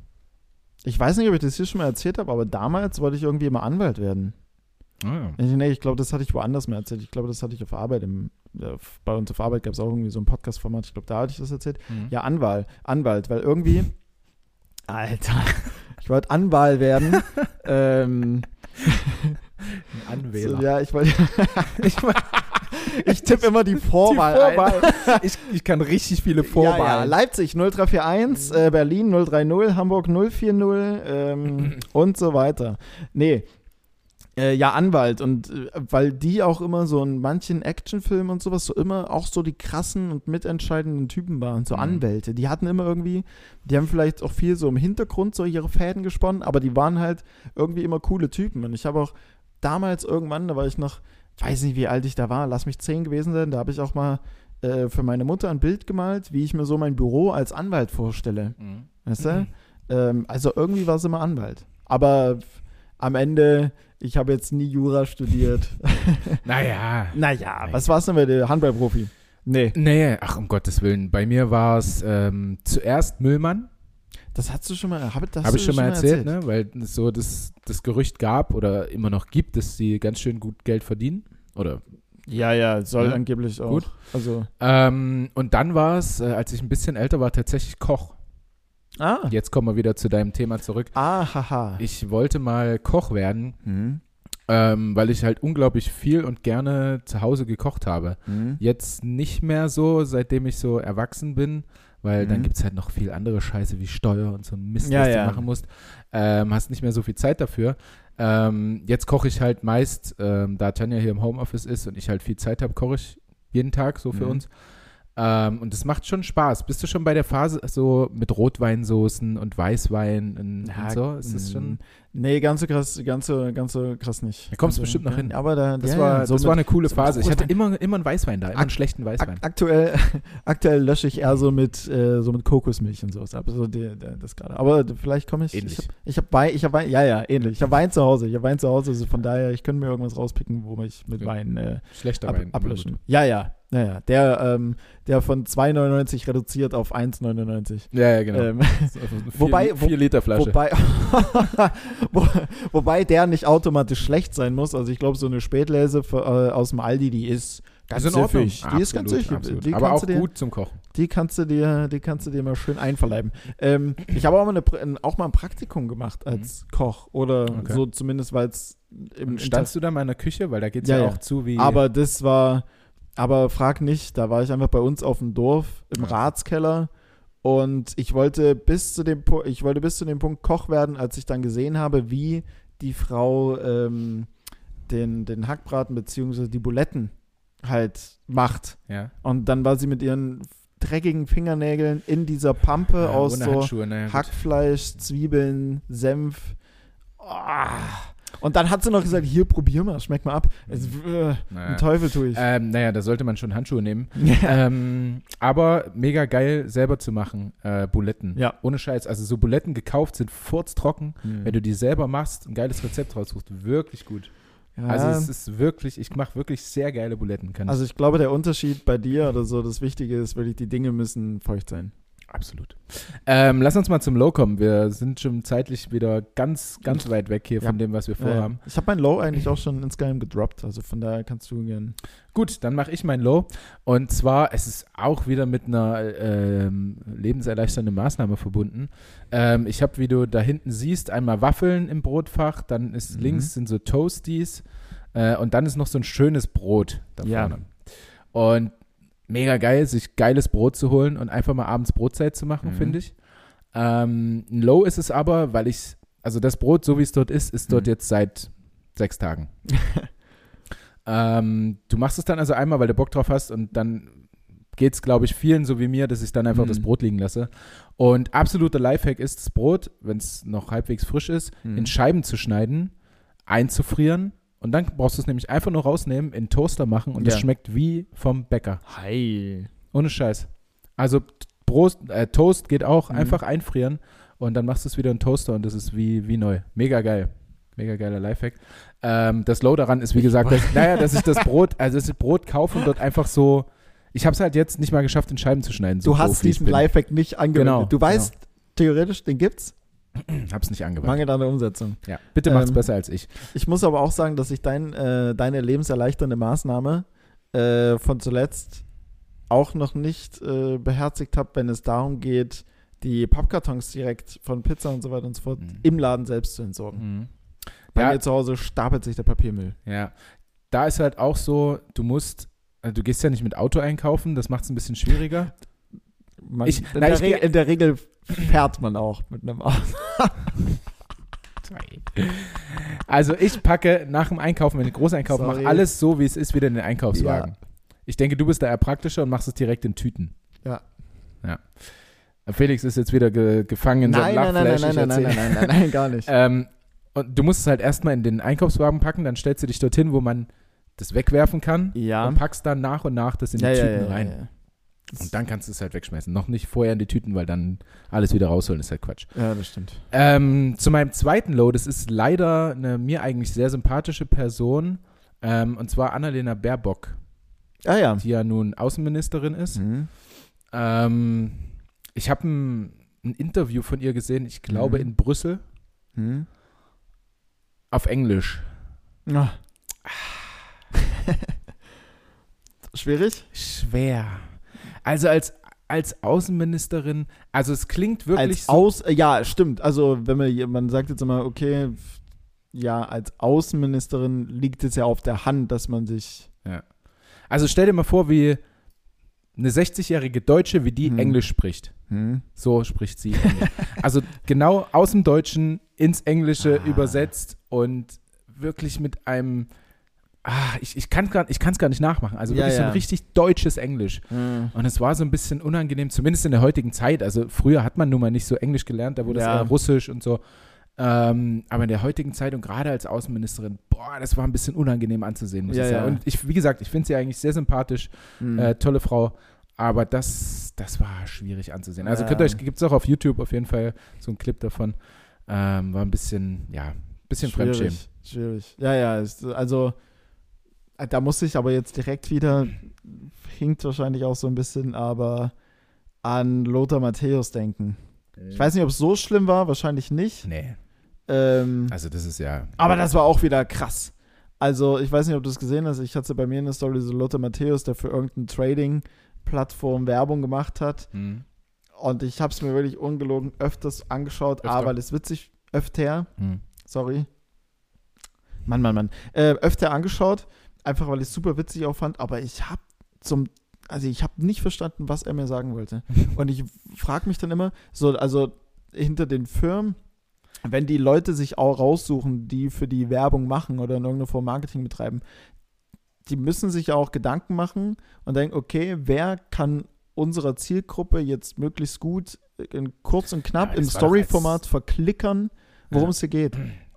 ich weiß nicht, ob ich das hier schon mal erzählt habe, aber damals wollte ich irgendwie immer Anwalt werden. Ah, Ich, nee, ich glaube, das hatte ich woanders mal erzählt. Ich glaube, das hatte ich auf Arbeit. Im, äh, bei uns auf Arbeit gab es auch irgendwie so ein Podcast-Format. Ich glaube, da hatte ich das erzählt. mhm. Ja, Anwalt. Anwalt, weil irgendwie. Alter. Ich wollte Anwalt werden. ähm, Ein Anwähler. so, ja, ich wollte. ich ich tippe immer die Vorwahl. Die ein. Vorwahl. ich, ich kann richtig viele Vorwahlen. Ja, ja. Leipzig 0341, äh, Berlin 030, Hamburg 040 ähm, und so weiter. Nee. Äh, ja, Anwalt. Und äh, weil die auch immer so in manchen Actionfilmen und sowas so immer auch so die krassen und mitentscheidenden Typen waren, so Mhm. Anwälte. Die hatten immer irgendwie, die haben vielleicht auch viel so im Hintergrund so ihre Fäden gesponnen, aber die waren halt irgendwie immer coole Typen. Und ich habe auch damals irgendwann, da war ich noch, weiß nicht, wie alt ich da war, lass mich zehn gewesen sein, da habe ich auch mal äh, für meine Mutter ein Bild gemalt, wie ich mir so mein Büro als Anwalt vorstelle. Mhm. Weißt du? Ähm, also irgendwie war es immer Anwalt. Aber am Ende, ich habe jetzt nie Jura studiert. Naja. naja, was war es denn bei der Handballprofi? Nee, Nee, ach um Gottes Willen. Bei mir war es ähm, zuerst Müllmann. das hast du schon mal, hab, Habe hast ich schon mal erzählt, ne? weil es so das, das Gerücht gab oder immer noch gibt, dass sie ganz schön gut Geld verdienen. Oder Ja, ja, soll Ja, angeblich auch. gut. Also, ähm, und dann war es, äh, als ich ein bisschen älter war, tatsächlich Koch. Ah, Jetzt kommen wir wieder zu deinem Thema zurück. ah, haha. Ich wollte mal Koch werden, Hm. ähm, weil ich halt unglaublich viel und gerne zu Hause gekocht habe. Hm. Jetzt nicht mehr so, seitdem ich so erwachsen bin, weil dann Mhm. gibt es halt noch viel andere Scheiße wie Steuer und so ein Mist, Ja, was ja. du machen musst. Ähm, hast nicht mehr so viel Zeit dafür. Ähm, jetzt koche ich halt meist, ähm, da Tanja hier im Homeoffice ist und ich halt viel Zeit habe, koche ich jeden Tag so für Mhm. uns. Ähm, und es macht schon Spaß. Bist du schon bei der Phase so mit Rotweinsoßen und Weißwein und, Ja, und so? Ist das mm, schon. Nee, ganz so krass, ganz so, ganz so krass nicht. Da kommst du Also, bestimmt noch hin. Aber da, Das, ja, war, so das mit- war eine coole so Phase. Ich hatte immer, immer einen Weißwein da, immer einen schlechten Weißwein. Ak aktuell, aktuell lösche ich eher so mit, äh, so mit Kokosmilch und sowas ab. So die, die, das gerade. Aber vielleicht komme ich. Ähnlich. Ich habe hab Wein, ich hab Wein, ja, ja, ähnlich. Ich habe Wein zu Hause. Ich habe Wein zu Hause. Also von daher, ich könnte mir irgendwas rauspicken, wo ich mit Ja. Wein äh, Schlechter ab, Wein. ablöschen. Ja, ja, ja, ja. Der, ähm, der von 2,99 reduziert auf 1,99. Ja, ja, genau. Ähm, vier, wobei- wo- vier Liter Flasche. Wobei, wo, wobei der nicht automatisch schlecht sein muss. Also ich glaube, so eine Spätlese für, äh, aus dem Aldi, die ist ganz Ordnung. süffig. Die ist ganz Absolut, süffig. absolut. Die Aber kannst auch du dir, gut zum Kochen. Die kannst du dir, die kannst du dir mal schön einverleiben. Ähm, ich habe auch mal, eine, auch mal ein Praktikum gemacht als Koch oder Mhm. Okay. so zumindest, weil es im Und standst du da mal in der Küche? Weil da geht es Ja, ja, ja. auch zu wie. Aber das war, aber frag nicht, da war ich einfach bei uns auf dem Dorf im Ja. Ratskeller und ich wollte bis zu dem Pu- ich wollte bis zu dem Punkt Koch werden, als ich dann gesehen habe, wie die Frau ähm, den, den Hackbraten beziehungsweise die Buletten halt macht. ja. Und dann war sie mit ihren dreckigen Fingernägeln in dieser Pampe Ja, aus so naja. Hackfleisch, Zwiebeln, Senf. Ah. Und dann hat sie noch gesagt, hier, probier mal, schmeck mal ab. Es, äh, Naja. Teufel tue ich. Ähm, naja, da sollte man schon Handschuhe nehmen. Ja. ähm, aber mega geil selber zu machen, äh, Buletten. Ja. Ohne Scheiß. Also so Buletten gekauft sind furztrocken. Mhm. Wenn du die selber machst, ein geiles Rezept raussuchst, wirklich gut. Ja. Also es ist wirklich, ich mache wirklich sehr geile Buletten. Also ich glaube, der Unterschied bei dir oder so, das Wichtige ist wirklich, die Dinge müssen feucht sein. Absolut. Ähm, lass uns mal zum Low kommen. Wir sind schon zeitlich wieder ganz, ganz weit weg hier Ja. von dem, was wir vorhaben. Ich habe mein Low eigentlich auch schon insgeheim gedroppt, also von daher kannst du gern. Gut, dann mache ich mein Low. Und zwar, es ist auch wieder mit einer ähm, lebenserleichternden Maßnahme verbunden. Ähm, ich habe, wie du da hinten siehst, einmal Waffeln im Brotfach, dann ist Mhm. links sind so Toasties äh, und dann ist noch so ein schönes Brot da Ja. vorne. Und mega geil, sich geiles Brot zu holen und einfach mal abends Brotzeit zu machen, Mhm. finde ich. Ähm, ein Low ist es aber, weil ich, also das Brot, so wie es dort ist, ist dort Mhm. jetzt seit sechs Tagen. ähm, du machst es dann also einmal, weil du Bock drauf hast und dann geht es, glaube ich, vielen so wie mir, dass ich dann einfach Mhm. das Brot liegen lasse. Und absoluter Lifehack ist, das Brot, wenn es noch halbwegs frisch ist, Mhm. in Scheiben zu schneiden, einzufrieren und dann brauchst du es nämlich einfach nur rausnehmen, in Toaster machen und es Ja. schmeckt wie vom Bäcker. Hi. Ohne Scheiß. Also Brot, äh, Toast geht auch, Mhm. einfach einfrieren und dann machst du es wieder in den Toaster und das ist wie, wie neu. Mega geil. Mega geiler Lifehack. Ähm, das Low daran ist, wie gesagt, dass, naja, dass ich das Brot, also das Brot kaufe und dort einfach so. Ich habe es halt jetzt nicht mal geschafft, in Scheiben zu schneiden. So Du hast diesen. Lifehack nicht angewendet. Genau, du weißt, theoretisch, den gibt's. Hab's nicht angewandt. Mangel an der Umsetzung. Ja. Bitte macht's Ähm, besser als ich. Ich muss aber auch sagen, dass ich dein, äh, deine lebenserleichternde Maßnahme äh, von zuletzt auch noch nicht äh, beherzigt habe, wenn es darum geht, die Pappkartons direkt von Pizza und so weiter und so fort Mhm. im Laden selbst zu entsorgen. Mhm. Bei Ja. mir zu Hause stapelt sich der Papiermüll. Ja. Da ist halt auch so, du musst, also du gehst ja nicht mit Auto einkaufen, das macht es ein bisschen schwieriger. Man, Ich- in, na, der ich in der Regel fährt man auch mit einem Auto. Also ich packe nach dem Einkaufen, wenn ich Großeinkauf mache, alles so, wie es ist, wieder in den Einkaufswagen. Ich denke, du bist da eher praktischer und machst es direkt in Tüten. Ja. Ja. Felix ist jetzt wieder ge gefangen in Nein, seinem nein, nein, nein, nein, nein, erzähl- nein, nein, nein, nein, gar nicht. Ähm, und du musst es halt erstmal in den Einkaufswagen packen, dann stellst du dich dorthin, wo man das wegwerfen kann ja. und packst dann nach und nach das in die ja, ja, Tüten ja, ja, rein. Und dann kannst du es halt wegschmeißen. Noch nicht vorher in die Tüten, weil dann alles wieder rausholen ist halt Quatsch. Ja, das stimmt. Ähm, zu meinem zweiten Low, das ist leider eine mir eigentlich sehr sympathische Person, ähm, und zwar Annalena Baerbock, Ah ja. die ja nun Außenministerin ist. Mhm. Ähm, ich habe ein, ein Interview von ihr gesehen, ich glaube Mhm. in Brüssel, Mhm. auf Englisch. Ah. Schwierig? Schwer. Also als, als Außenministerin, also es klingt wirklich als so. Aus, äh, ja, stimmt. Also, wenn man, man sagt jetzt immer, okay, ja, als Außenministerin liegt es ja auf der Hand, dass man sich. Also stell dir mal vor, wie eine 60-jährige Deutsche, wie die Hm. Englisch spricht. Hm? So spricht sie. Also genau aus dem Deutschen ins Englische Ah. übersetzt und wirklich mit einem. Ah, ich, ich kann es gar nicht nachmachen. Also Ja, wirklich so ja. ein richtig deutsches Englisch. Und es war so ein bisschen unangenehm, zumindest in der heutigen Zeit. Also früher hat man nun mal nicht so Englisch gelernt, da wurde es Ja. eher Russisch und so. Ähm, aber in der heutigen Zeit und gerade als Außenministerin, boah, das war ein bisschen unangenehm anzusehen, muss ich sagen. Und ich, wie gesagt, ich finde sie eigentlich sehr sympathisch, Hm. äh, tolle Frau. Aber das, das war schwierig anzusehen. Also könnt ihr euch, gibt es auch auf YouTube auf jeden Fall so einen Clip davon. Ähm, war ein bisschen, ja, ein bisschen Fremdschämen. schwierig, schwierig. Ja, ja, also da muss ich aber jetzt direkt wieder, hinkt wahrscheinlich auch so ein bisschen, aber an Lothar Matthäus denken. Ich weiß nicht, ob es so schlimm war, wahrscheinlich nicht. Nee, Ähm, also das ist ja. aber das war auch wieder krass. Also, ich weiß nicht, ob du es gesehen hast. Ich hatte bei mir in der Story so Lothar Matthäus, der für irgendeine Trading-Plattform Werbung gemacht hat. Hm, Und ich habe es mir wirklich ungelogen öfters angeschaut, Öfter. A, weil es witzig, öfter, hm. sorry. Mann, Mann, Mann. Äh, öfter angeschaut, einfach weil ich es super witzig auch fand, aber ich habe zum, also ich habe nicht verstanden, was er mir sagen wollte. Und ich frage mich dann immer, so, also hinter den Firmen, wenn die Leute sich auch raussuchen, die für die Werbung machen oder in irgendeiner Form Marketing betreiben, die müssen sich ja auch Gedanken machen und denken, okay, wer kann unserer Zielgruppe jetzt möglichst gut in kurz und knapp Ja, im Story-Format verklickern, worum Ja. es hier geht.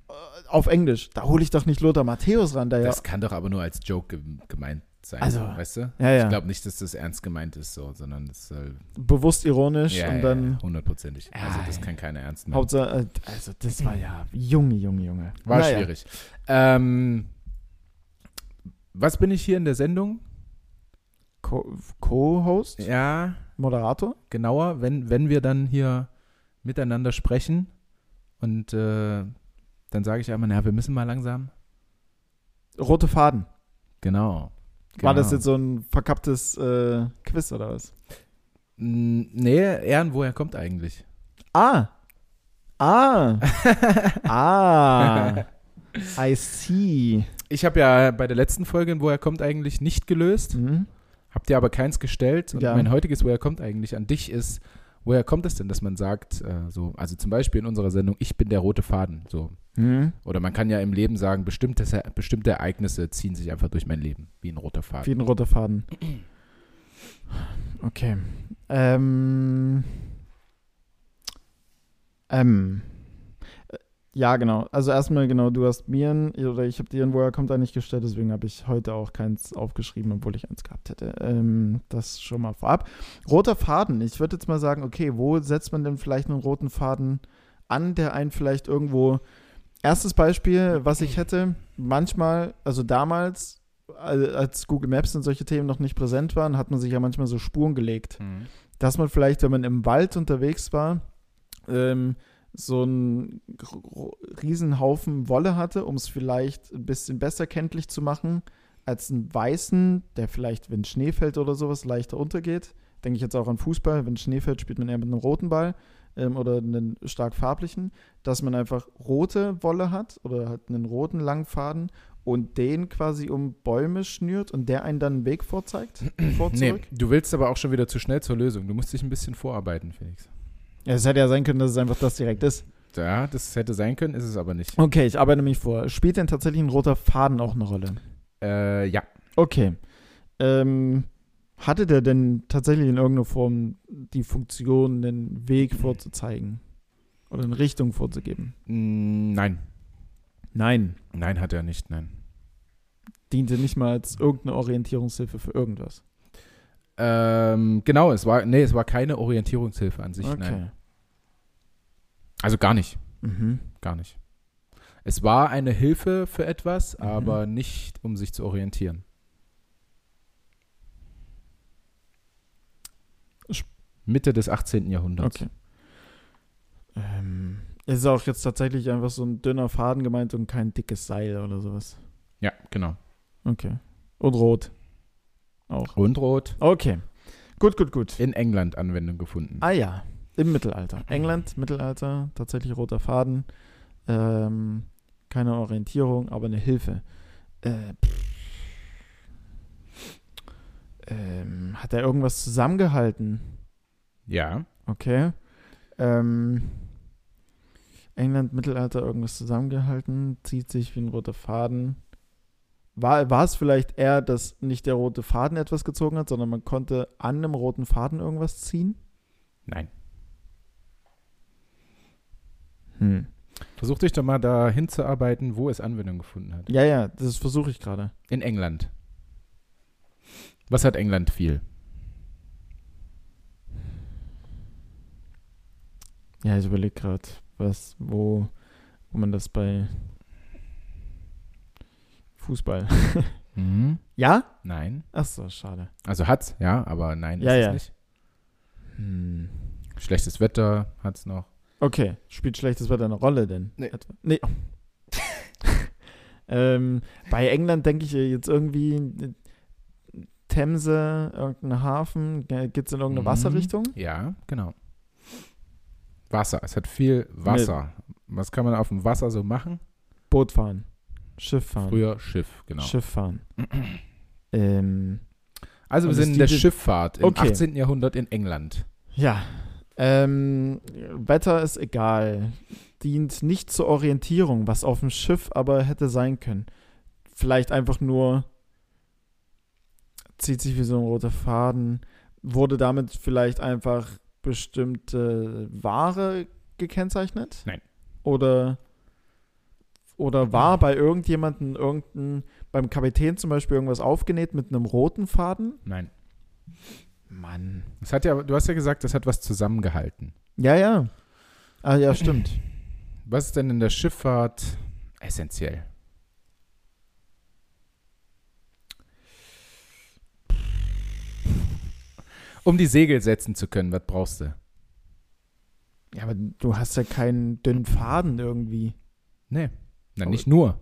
Äh, Auf Englisch. Da hole ich doch nicht Lothar Matthäus ran, ja. Das kann doch aber nur als Joke ge gemeint sein. Also, weißt du? Ja, ja. Ich glaube nicht, dass das ernst gemeint ist, so, sondern es soll. bewusst ironisch Ja, und ja, dann ja, hundertprozentig. Also, das Ja, kann keiner ernst nehmen. Hauptsache, äh, also das war ja Junge, Junge, Junge. War Naja. schwierig. Ähm, was bin ich hier in der Sendung? Co- Co-Host? Ja, Moderator? genauer, wenn, wenn wir dann hier miteinander sprechen und äh, dann sage ich einmal, na, wir müssen mal langsam. Rote Faden. Genau. War das Genau. jetzt so ein verkapptes äh, Quiz oder was? Nee, Ehren, woher kommt eigentlich? Ah. Ah. ah. I see. Ich habe ja bei der letzten Folge, woher kommt eigentlich, nicht gelöst. Mhm. Habt ihr aber keins gestellt. Und Ja. mein heutiges, woher kommt eigentlich an dich ist, woher kommt es denn, dass man sagt, äh, so, also zum Beispiel in unserer Sendung, ich bin der rote Faden. So. Mhm. Oder man kann ja im Leben sagen, bestimmte, bestimmte Ereignisse ziehen sich einfach durch mein Leben, wie ein roter Faden. Wie ein roter Faden. Okay. Ähm. Ähm. Äh, Ja, genau. Also erstmal genau, du hast mir ein, oder ich habe dir ein Woher kommt da nicht gestellt, deswegen habe ich heute auch keins aufgeschrieben, obwohl ich eins gehabt hätte. Ähm, das schon mal vorab. Roter Faden. Ich würde jetzt mal sagen, okay, wo setzt man denn vielleicht einen roten Faden an, der einen vielleicht irgendwo. Erstes Beispiel, was ich hätte, manchmal, also damals, al- als Google Maps und solche Themen noch nicht präsent waren, hat man sich ja manchmal so Spuren gelegt dass man vielleicht, wenn man im Wald unterwegs war, ähm, so einen Riesenhaufen Wolle hatte, um es vielleicht ein bisschen besser kenntlich zu machen, als einen weißen, der vielleicht, wenn Schnee fällt oder sowas, leichter untergeht. Denke ich jetzt auch an Fußball. Wenn Schnee fällt, spielt man eher mit einem roten Ball ähm, oder einen stark farblichen, dass man einfach rote Wolle hat oder halt einen roten langen Faden und den quasi um Bäume schnürt und der einen dann einen Weg vorzeigt, vor Nee, du willst aber auch schon wieder zu schnell zur Lösung. Du musst dich ein bisschen vorarbeiten, Felix. Ja, es hätte ja sein können, dass es einfach das direkt ist. Ja, das hätte sein können, ist es aber nicht. Okay, ich arbeite mich vor. Spielt denn tatsächlich ein roter Faden auch eine Rolle? Äh, ja. Okay. Ähm, hatte der denn tatsächlich in irgendeiner Form die Funktion, einen Weg vorzuzeigen? Oder eine Richtung vorzugeben? Mm, nein. Nein. Nein, hat er nicht, nein. Diente nicht mal als irgendeine Orientierungshilfe für irgendwas. Ähm, genau, es war, nee, es war keine Orientierungshilfe an sich, nein. Also gar nicht, Mhm. gar nicht. Es war eine Hilfe für etwas, Mhm. aber nicht, um sich zu orientieren. Mitte des 18. Jahrhunderts. Okay. Ähm, es ist auch jetzt tatsächlich einfach so ein dünner Faden gemeint und kein dickes Seil oder sowas. Ja, genau. Okay. Und rot. Auch. Und rot Okay. Gut, gut, gut. in England Anwendung gefunden. Ah ja, im Mittelalter. England, Mittelalter, tatsächlich roter Faden. Ähm, keine Orientierung, aber eine Hilfe. Äh, ähm, hat er irgendwas zusammengehalten? Ja. Okay. Ähm, England, Mittelalter, irgendwas zusammengehalten, zieht sich wie ein roter Faden. War, war es vielleicht eher, dass nicht der rote Faden etwas gezogen hat, sondern man konnte an einem roten Faden irgendwas ziehen? Nein. Hm. Versuch dich doch mal da hinzuarbeiten, wo es Anwendung gefunden hat. Ja, ja, das versuche ich gerade. In England. Was hat England viel? Ja, ich überlege gerade, was, wo, wo man das bei Fußball. Mhm. ja? Nein. Ach so, schade. Also hat's, ja, aber nein, Ja, ist ja. es nicht. Hm. Schlechtes Wetter hat's noch. Okay, spielt schlechtes Wetter eine Rolle denn? Nee. Etwa? Nee. ähm, bei England denke ich jetzt irgendwie äh, Themse, irgendein Hafen. Gibt es in irgendeine Mhm. Wasserrichtung? Ja, genau. Wasser. Es hat viel Wasser. Was kann man auf dem Wasser so machen? Boot fahren. Schiff fahren. Früher Schiff, genau. Schiff fahren. ähm, Also wir sind in der Schifffahrt im Okay. 18. Jahrhundert in England. Ja. Ähm, Wetter ist egal. Dient nicht zur Orientierung, was auf dem Schiff aber hätte sein können. Vielleicht einfach nur zieht sich wie so ein roter Faden. Wurde damit vielleicht einfach bestimmte Ware gekennzeichnet? Nein. Oder, oder war bei irgendjemandem irgendein, beim Kapitän zum Beispiel irgendwas aufgenäht mit einem roten Faden? Nein. Mann. Es hat ja, du hast ja gesagt, das hat was zusammengehalten. Ja, ja. Ah, ja, stimmt. Was ist denn in der Schifffahrt essentiell? Um die Segel setzen zu können, was brauchst du? Ja, aber du hast ja keinen dünnen Faden irgendwie. Nee. Na, Aber- nicht nur.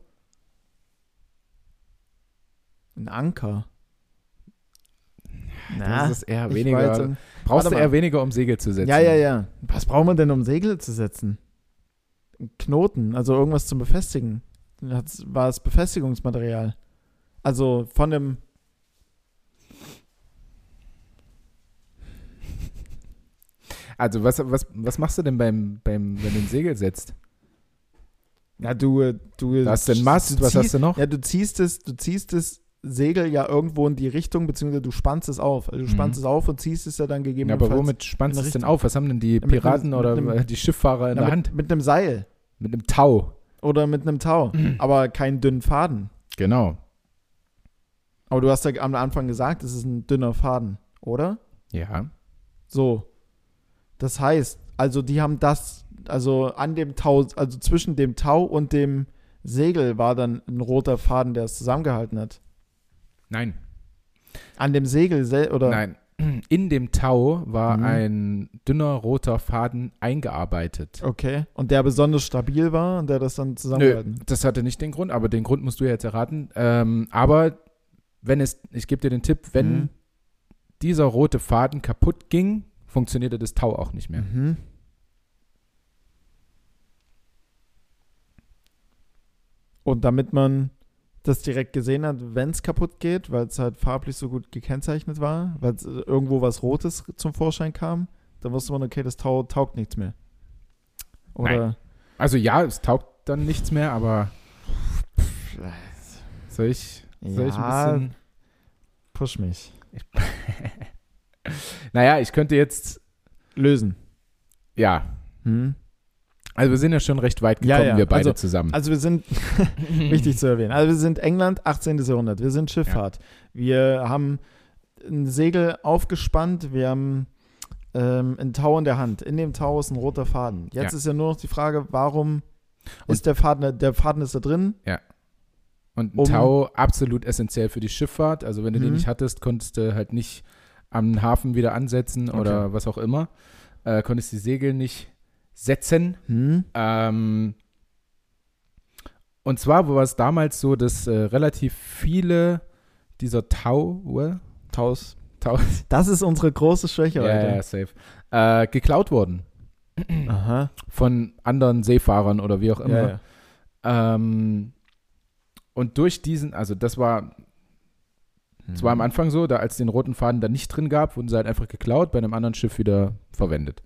Ein Anker. Das ist eher weniger. weiß brauchst du eher weniger, um Segel zu setzen. Ja, ja, ja. Was braucht man denn, um Segel zu setzen? Knoten, also irgendwas zum Befestigen. Das war es Befestigungsmaterial. Also von dem. Also, was, was, was machst du denn beim, beim, wenn du ein Segel setzt? Ja, du, äh, du. Da hast du einen Mast, was zieh- hast du noch? Ja, du ziehst es, du ziehst es Segel ja irgendwo in die Richtung, beziehungsweise du spannst es auf. Also du Mhm. spannst es auf und ziehst es ja dann Ja, gegebenenfalls. aber womit spannst du es denn auf? Was haben denn die einem- Piraten mit oder einem- die Schifffahrer in Ja, der mit, Hand? mit einem Seil Mit einem Tau. oder mit einem Tau, aber keinen dünnen Faden. Genau. Aber du hast ja am Anfang gesagt, es ist ein dünner Faden, oder? Ja. So. Das heißt, also die haben das, also an dem Tau, also zwischen dem Tau und dem Segel war dann ein roter Faden, der es zusammengehalten hat. Nein. An dem Segel sel oder? Nein. In dem Tau war Mhm. ein dünner roter Faden eingearbeitet. Okay. Und der besonders stabil war und der das dann Nö, zusammengehalten. das hatte nicht den Grund, aber den Grund musst du jetzt erraten. Ähm, aber wenn es, ich gebe dir den Tipp, wenn Mhm. dieser rote Faden kaputt ging, funktionierte das Tau auch nicht mehr. Mhm. Und damit man das direkt gesehen hat, wenn es kaputt geht, weil es halt farblich so gut gekennzeichnet war, weil äh, irgendwo was Rotes zum Vorschein kam, dann wusste man, okay, das Tau taugt nichts mehr. Oder Also ja, es taugt dann nichts mehr, aber soll ich, soll ich Ja. ein bisschen. push mich. Naja, ich könnte jetzt, Lösen. ja, Hm? also wir sind ja schon recht weit Ja, gekommen, ja, wir beide also- zusammen. Also wir sind, wichtig zu erwähnen, also wir sind England, 18. Jahrhundert, wir sind Schifffahrt. Wir haben ein Segel aufgespannt, wir haben ähm, ein Tau in der Hand. In dem Tau ist ein roter Faden. Jetzt Ja. ist ja nur noch die Frage, warum Und- ist der Faden, der Faden ist da drin? Und ein um- Tau absolut essentiell für die Schifffahrt. Also wenn du den Mhm. nicht hattest, konntest du halt nicht am Hafen wieder ansetzen oder was auch immer. Äh, konntest die Segel nicht setzen. Hm? Ähm, und zwar war es damals so, dass äh, relativ viele dieser Taue, Taus. Tau Das ist unsere große Schwäche ja, ja, safe, äh, geklaut wurden Aha. von anderen Seefahrern oder wie auch immer. Ja, ja. Ähm, und durch diesen, also das war Es war am. Anfang so, da als den roten Faden da nicht drin gab, wurden sie halt einfach geklaut, bei einem anderen Schiff wieder verwendet.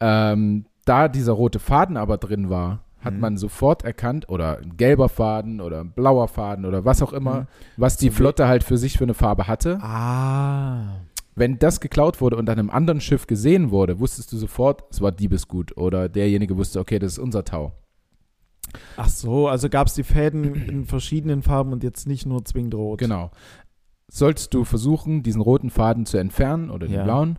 Ähm, da dieser rote Faden aber drin war, hat Mhm. man sofort erkannt, oder ein gelber Faden oder ein blauer Faden oder was auch immer, Mhm. was die Flotte halt für sich für eine Farbe hatte. Ah. Wenn das geklaut wurde und an einem anderen Schiff gesehen wurde, wusstest du sofort, es war Diebesgut oder derjenige wusste, okay, das ist unser Tau. Ach so, also gab es die Fäden in verschiedenen Farben und jetzt nicht nur zwingend rot. Genau. Sollst du versuchen, diesen roten Faden zu entfernen oder den Ja. blauen,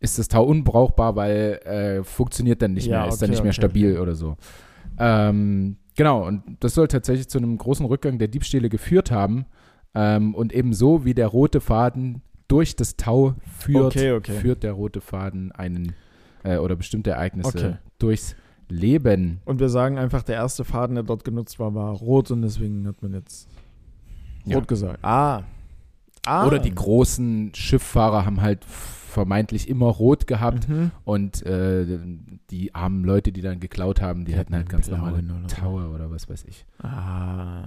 ist das Tau unbrauchbar, weil äh, funktioniert dann nicht Ja, mehr, ist dann okay, nicht mehr okay, stabil oder so. Ähm, genau, und das soll tatsächlich zu einem großen Rückgang der Diebstähle geführt haben. Ähm, und ebenso wie der rote Faden durch das Tau führt, Okay, führt der rote Faden einen äh, oder bestimmte Ereignisse durchs Leben. Und wir sagen einfach, der erste Faden, der dort genutzt war, war rot und deswegen hat man jetzt Ja. rot gesagt. Ah. Ah. Oder die großen Schifffahrer haben halt vermeintlich immer rot gehabt. Mhm. Und äh, die armen Leute, die dann geklaut haben, die, Die hatten halt ganz normale. Taue oder was weiß ich. Ah.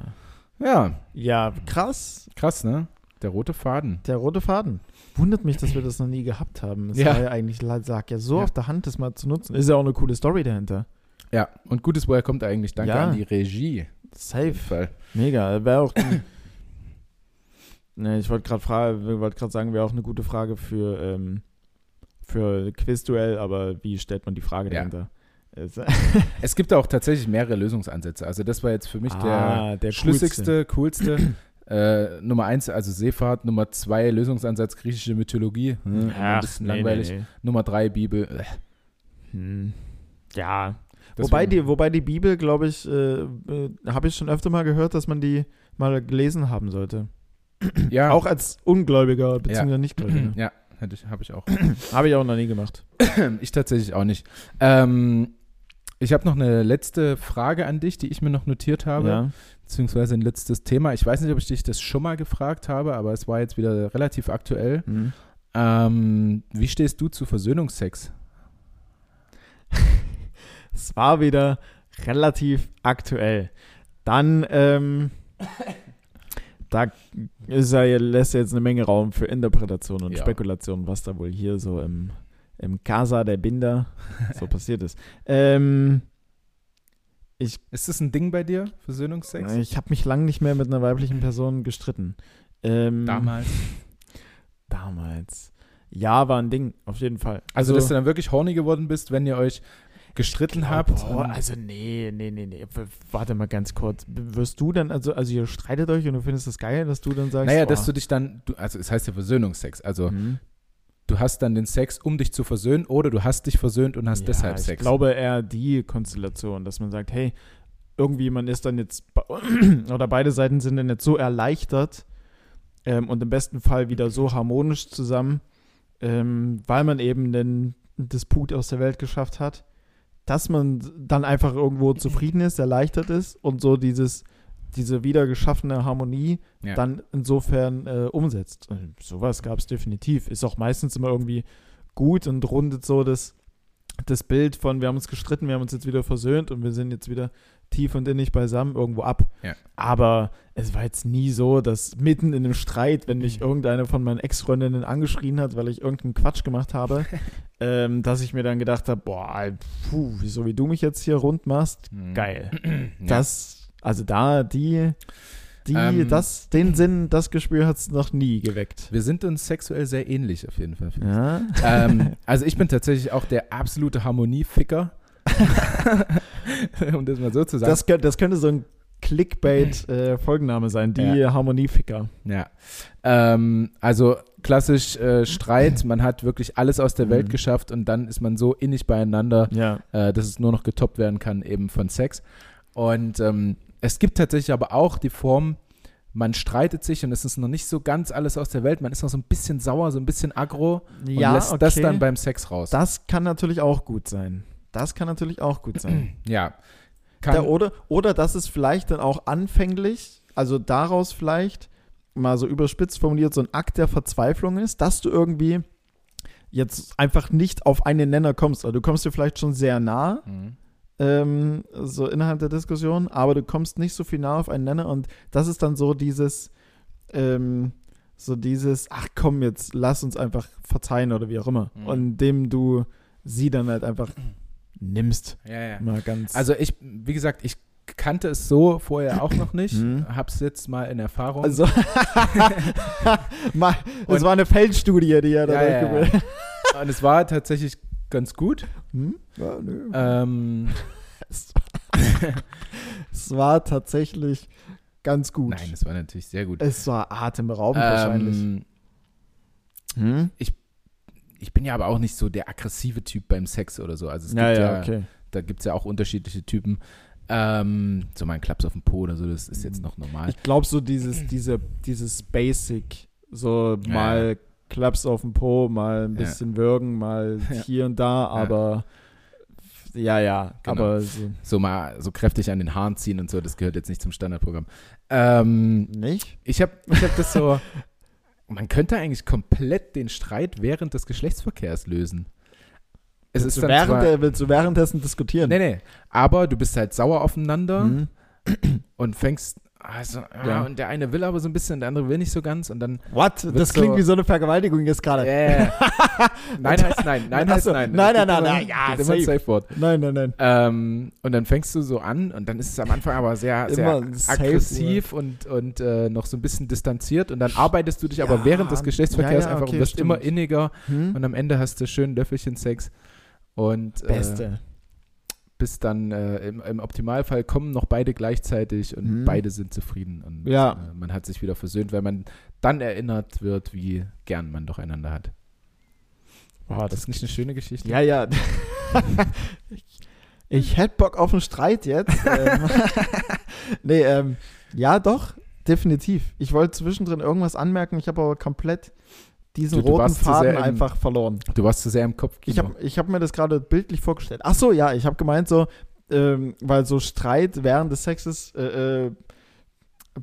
Ja, Ja, krass. krass, ne? Der rote Faden. Der rote Faden. Wundert mich, dass wir das noch nie gehabt haben. Es Ja. war ja eigentlich, lag ja so Ja. auf der Hand, das mal zu nutzen. Ist ja auch eine coole Story dahinter. Ja, und gutes, woher kommt er eigentlich? Danke Ja. an die Regie. Safe. Mega. Wäre auch. ne, ich wollte gerade fragen, wollte gerade sagen, wäre auch eine gute Frage für, ähm, für Quizduell, aber wie stellt man die Frage Ja. dahinter? Es- gibt auch tatsächlich mehrere Lösungsansätze. Also das war jetzt für mich Ah, der, der schlüssigste, coolste. äh, Nummer eins, also Seefahrt. Nummer zwei, Lösungsansatz griechische Mythologie. Hm, immer ein bisschen langweilig. Nummer drei, Bibel. Äh, Hm. Ja. Wobei die, wobei die Bibel, glaube ich, äh, äh, habe ich schon öfter mal gehört, dass man die mal gelesen haben sollte. ja, Auch als Ungläubiger bzw. Nichtgläubiger. ja, hätte ich, habe ich auch. Habe ich auch noch nie gemacht. Ich tatsächlich auch nicht. Ähm, ich habe noch eine letzte Frage an dich, die ich mir noch notiert habe, Ja. beziehungsweise ein letztes Thema. Ich weiß nicht, ob ich dich das schon mal gefragt habe, aber es war jetzt wieder relativ aktuell. Hm. Ähm, wie stehst du zu Versöhnungsex? Es war wieder relativ aktuell. Dann, ähm, da ist ja, lässt ja jetzt eine Menge Raum für Interpretation und Ja. Spekulation, was da wohl hier so im, im Casa der Binder so passiert ist. Ähm, Ich- ist das ein Ding bei dir, Versöhnungsex? Ich habe mich lange nicht mehr mit einer weiblichen Person gestritten. Ähm, Damals. Damals. Ja, war ein Ding, auf jeden Fall. Also, dass du dann wirklich horny geworden bist, wenn ihr euch gestritten glaub, habt. und- also nee, nee, nee, nee. Warte mal ganz kurz. Wirst du dann, also, also ihr streitet euch und du findest das geil, dass du dann sagst, naja, oh, dass du dich dann, du, also es heißt ja Versöhnungsex. Also hm. du hast dann den Sex, um dich zu versöhnen, oder du hast dich versöhnt und hast ja, deshalb ich Sex. glaube eher die Konstellation, dass man sagt, hey, irgendwie man ist dann jetzt, oder beide Seiten sind dann jetzt so erleichtert ähm, und im besten Fall wieder so harmonisch zusammen, ähm, weil man eben den Disput aus der Welt geschafft hat, dass man dann einfach irgendwo zufrieden ist, erleichtert ist und so dieses, diese wieder geschaffene Harmonie Ja. dann insofern äh, umsetzt. Und sowas gab es definitiv. Ist auch meistens immer irgendwie gut und rundet so das, das Bild von, wir haben uns gestritten, wir haben uns jetzt wieder versöhnt und wir sind jetzt wieder tief und innig beisammen irgendwo ab. Ja. Aber es war jetzt nie so, dass mitten in einem Streit, wenn mich irgendeine von meinen Ex-Freundinnen angeschrien hat, weil ich irgendeinen Quatsch gemacht habe, ähm, dass ich mir dann gedacht habe, boah, puh, so wie du mich jetzt hier rund machst, Mhm. geil. Ja. Das, also da, die, die, Ähm, das, den Sinn, das Gespür hat es noch nie geweckt. Wir sind uns sexuell sehr ähnlich auf jeden Fall. Ja. ähm, also ich bin tatsächlich auch der absolute Harmonieficker. um das mal so zu sagen. Das, das könnte so ein Clickbait-Folgenname sein, die Ja. Harmonieficker. Ja. Ähm, also klassisch äh, Streit, man hat wirklich alles aus der Welt Mhm. geschafft und dann ist man so innig beieinander, Ja. äh, dass es nur noch getoppt werden kann, eben von Sex. Und ähm, es gibt tatsächlich aber auch die Form, man streitet sich und es ist noch nicht so ganz alles aus der Welt, man ist noch so ein bisschen sauer, so ein bisschen aggro und lässt das dann beim Sex raus. Das kann natürlich auch gut sein. Das kann natürlich auch gut sein. ja. Da, oder, oder dass es vielleicht dann auch anfänglich, also daraus vielleicht mal so überspitzt formuliert, so ein Akt der Verzweiflung ist, dass du irgendwie jetzt einfach nicht auf einen Nenner kommst. Also du kommst dir vielleicht schon sehr nah, Mhm. ähm, so innerhalb der Diskussion, aber du kommst nicht so viel nah auf einen Nenner und das ist dann so dieses, ähm, so dieses, ach komm, jetzt lass uns einfach verzeihen oder wie auch immer. Mhm. Und indem du sie dann halt einfach nimmst. Ja, ja. Mal ganz. Also ich, wie gesagt, ich kannte es so vorher auch noch nicht, Mhm. hab's jetzt mal in Erfahrung. Also, mal, das Und- war eine Feldstudie, die er da Ja, ja, Und es war tatsächlich ganz gut. Hm? Ja, nö. Ähm, Es war tatsächlich ganz gut. nein, es war natürlich sehr gut. Es war atemberaubend wahrscheinlich. Ähm, Hm? ich bin ja aber auch nicht so der aggressive Typ beim Sex oder so. Also es Ja, gibt ja, ja, okay. da gibt es ja auch unterschiedliche Typen. Ähm, so mal ein Klaps auf den Po oder so, das ist jetzt noch normal. Ich glaube, so dieses, diese, dieses Basic, so Ja, mal Klaps auf den Po, mal ein Ja. bisschen würgen, mal Ja. hier und da, aber ja, ja, Genau. aber so, So mal so kräftig an den Haaren ziehen und so, das gehört jetzt nicht zum Standardprogramm. Ähm, nicht? ich habe ich hab das so, man könnte eigentlich komplett den Streit während des Geschlechtsverkehrs lösen. Es ist Willst du, dann während zwar, willst du währenddessen diskutieren? Nee, nee. Aber du bist halt sauer aufeinander Hm? und fängst, also, ja, und der eine will aber so ein bisschen, der andere will nicht so ganz und dann. What? Das klingt so- wie so eine Vergewaltigung jetzt gerade. Äh, nein heißt nein, nein heißt nein. nein, nein, immer- nein, ja, safe. Safe Word. Nein, nein, nein. Ähm, und dann fängst du so an und dann ist es am Anfang aber sehr, sehr ein Safe aggressiv und, und äh, noch so ein bisschen distanziert und dann arbeitest du dich aber Ja, während des Geschlechtsverkehrs ja, ja, einfach okay, und wirst stimmt. immer inniger Hm? und am Ende hast du schön Löffelchen-Sex und äh, Beste. Bis dann äh, im, im Optimalfall kommen noch beide gleichzeitig und Mhm. beide sind zufrieden und Ja. äh, man hat sich wieder versöhnt, weil man dann erinnert wird, wie gern man doch einander hat. Boah, Das ist nicht eine schöne Geschichte. Ja, ja. ich, ich hätte Bock auf einen Streit jetzt. ähm, nee, ähm, ja, doch, definitiv. Ich wollte zwischendrin irgendwas anmerken, ich habe aber komplett diesen Du- du roten Faden im- einfach verloren. Du warst zu sehr im Kopf. Ich habe ich hab mir das gerade bildlich vorgestellt. Ach so, ja, ich habe gemeint so, ähm, weil so Streit während des Sexes äh, äh,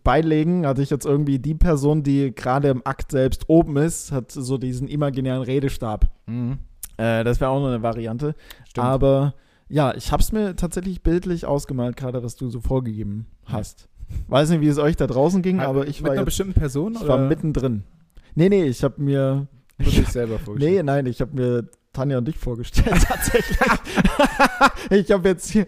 beilegen, hatte ich jetzt irgendwie die Person, die gerade im Akt selbst oben ist, hat so diesen imaginären Redestab. mhm. Äh, das wäre auch noch eine Variante. Stimmt. Aber ja, ich habe es mir tatsächlich bildlich ausgemalt, gerade was du so vorgegeben hast. Weiß nicht, wie es euch da draußen ging, aber ich mit war, einer jetzt, bestimmten Person ich oder war mittendrin. Nee, nee, ich habe mir. nur dich selber vorgestellt? Nee, nein, ich habe mir Tanja und dich vorgestellt, tatsächlich. ich habe jetzt hier.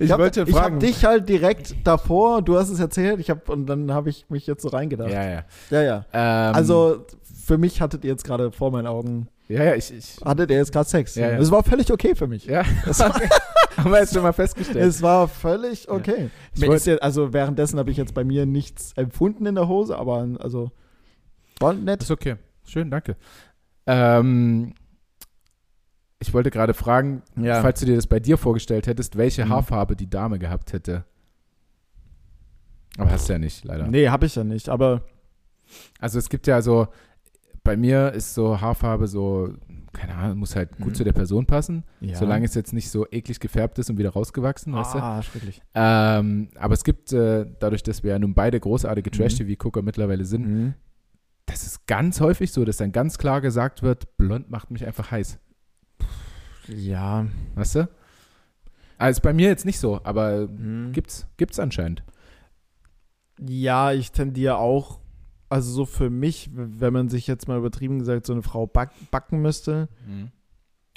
Ich hab, wollte Ich fragen. habe dich halt direkt davor, du hast es erzählt, ich hab, und dann habe ich mich jetzt so reingedacht. Ja, ja. ja. ja. Ähm, Also, für mich hattet ihr jetzt gerade vor meinen Augen, ja, ja, ich, ich hattet ihr jetzt gerade Sex. Ja, ja. Es war völlig okay für mich. ja, Es war, haben wir jetzt schon mal festgestellt. es war völlig okay. Ich Mir wollt- ist jetzt, also, währenddessen habe ich jetzt bei mir nichts empfunden in der Hose, aber also, war nett. ist okay. Schön, danke. Ähm, ich wollte gerade fragen, Ja. falls du dir das bei dir vorgestellt hättest, welche Mhm. Haarfarbe die Dame gehabt hätte. Aber hast du ja nicht, leider. Nee, habe ich ja nicht, aber Also es gibt ja so, bei mir ist so Haarfarbe so, keine Ahnung, muss halt gut Mhm. zu der Person passen, ja. solange es jetzt nicht so eklig gefärbt ist und wieder rausgewachsen, weißt du? Ah, schrecklich. Ähm, aber es gibt, äh, dadurch, dass wir ja nun beide großartige Mhm. Trash-TV-Gucker mittlerweile sind, Mhm. das ist ganz häufig so, dass dann ganz klar gesagt wird, blond macht mich einfach heiß. Ja. Weißt du? Also bei mir jetzt nicht so, aber Mhm. gibt's, gibt's anscheinend. Ja, ich tendiere auch, also so für mich, wenn man sich jetzt mal übertrieben gesagt so eine Frau back, backen müsste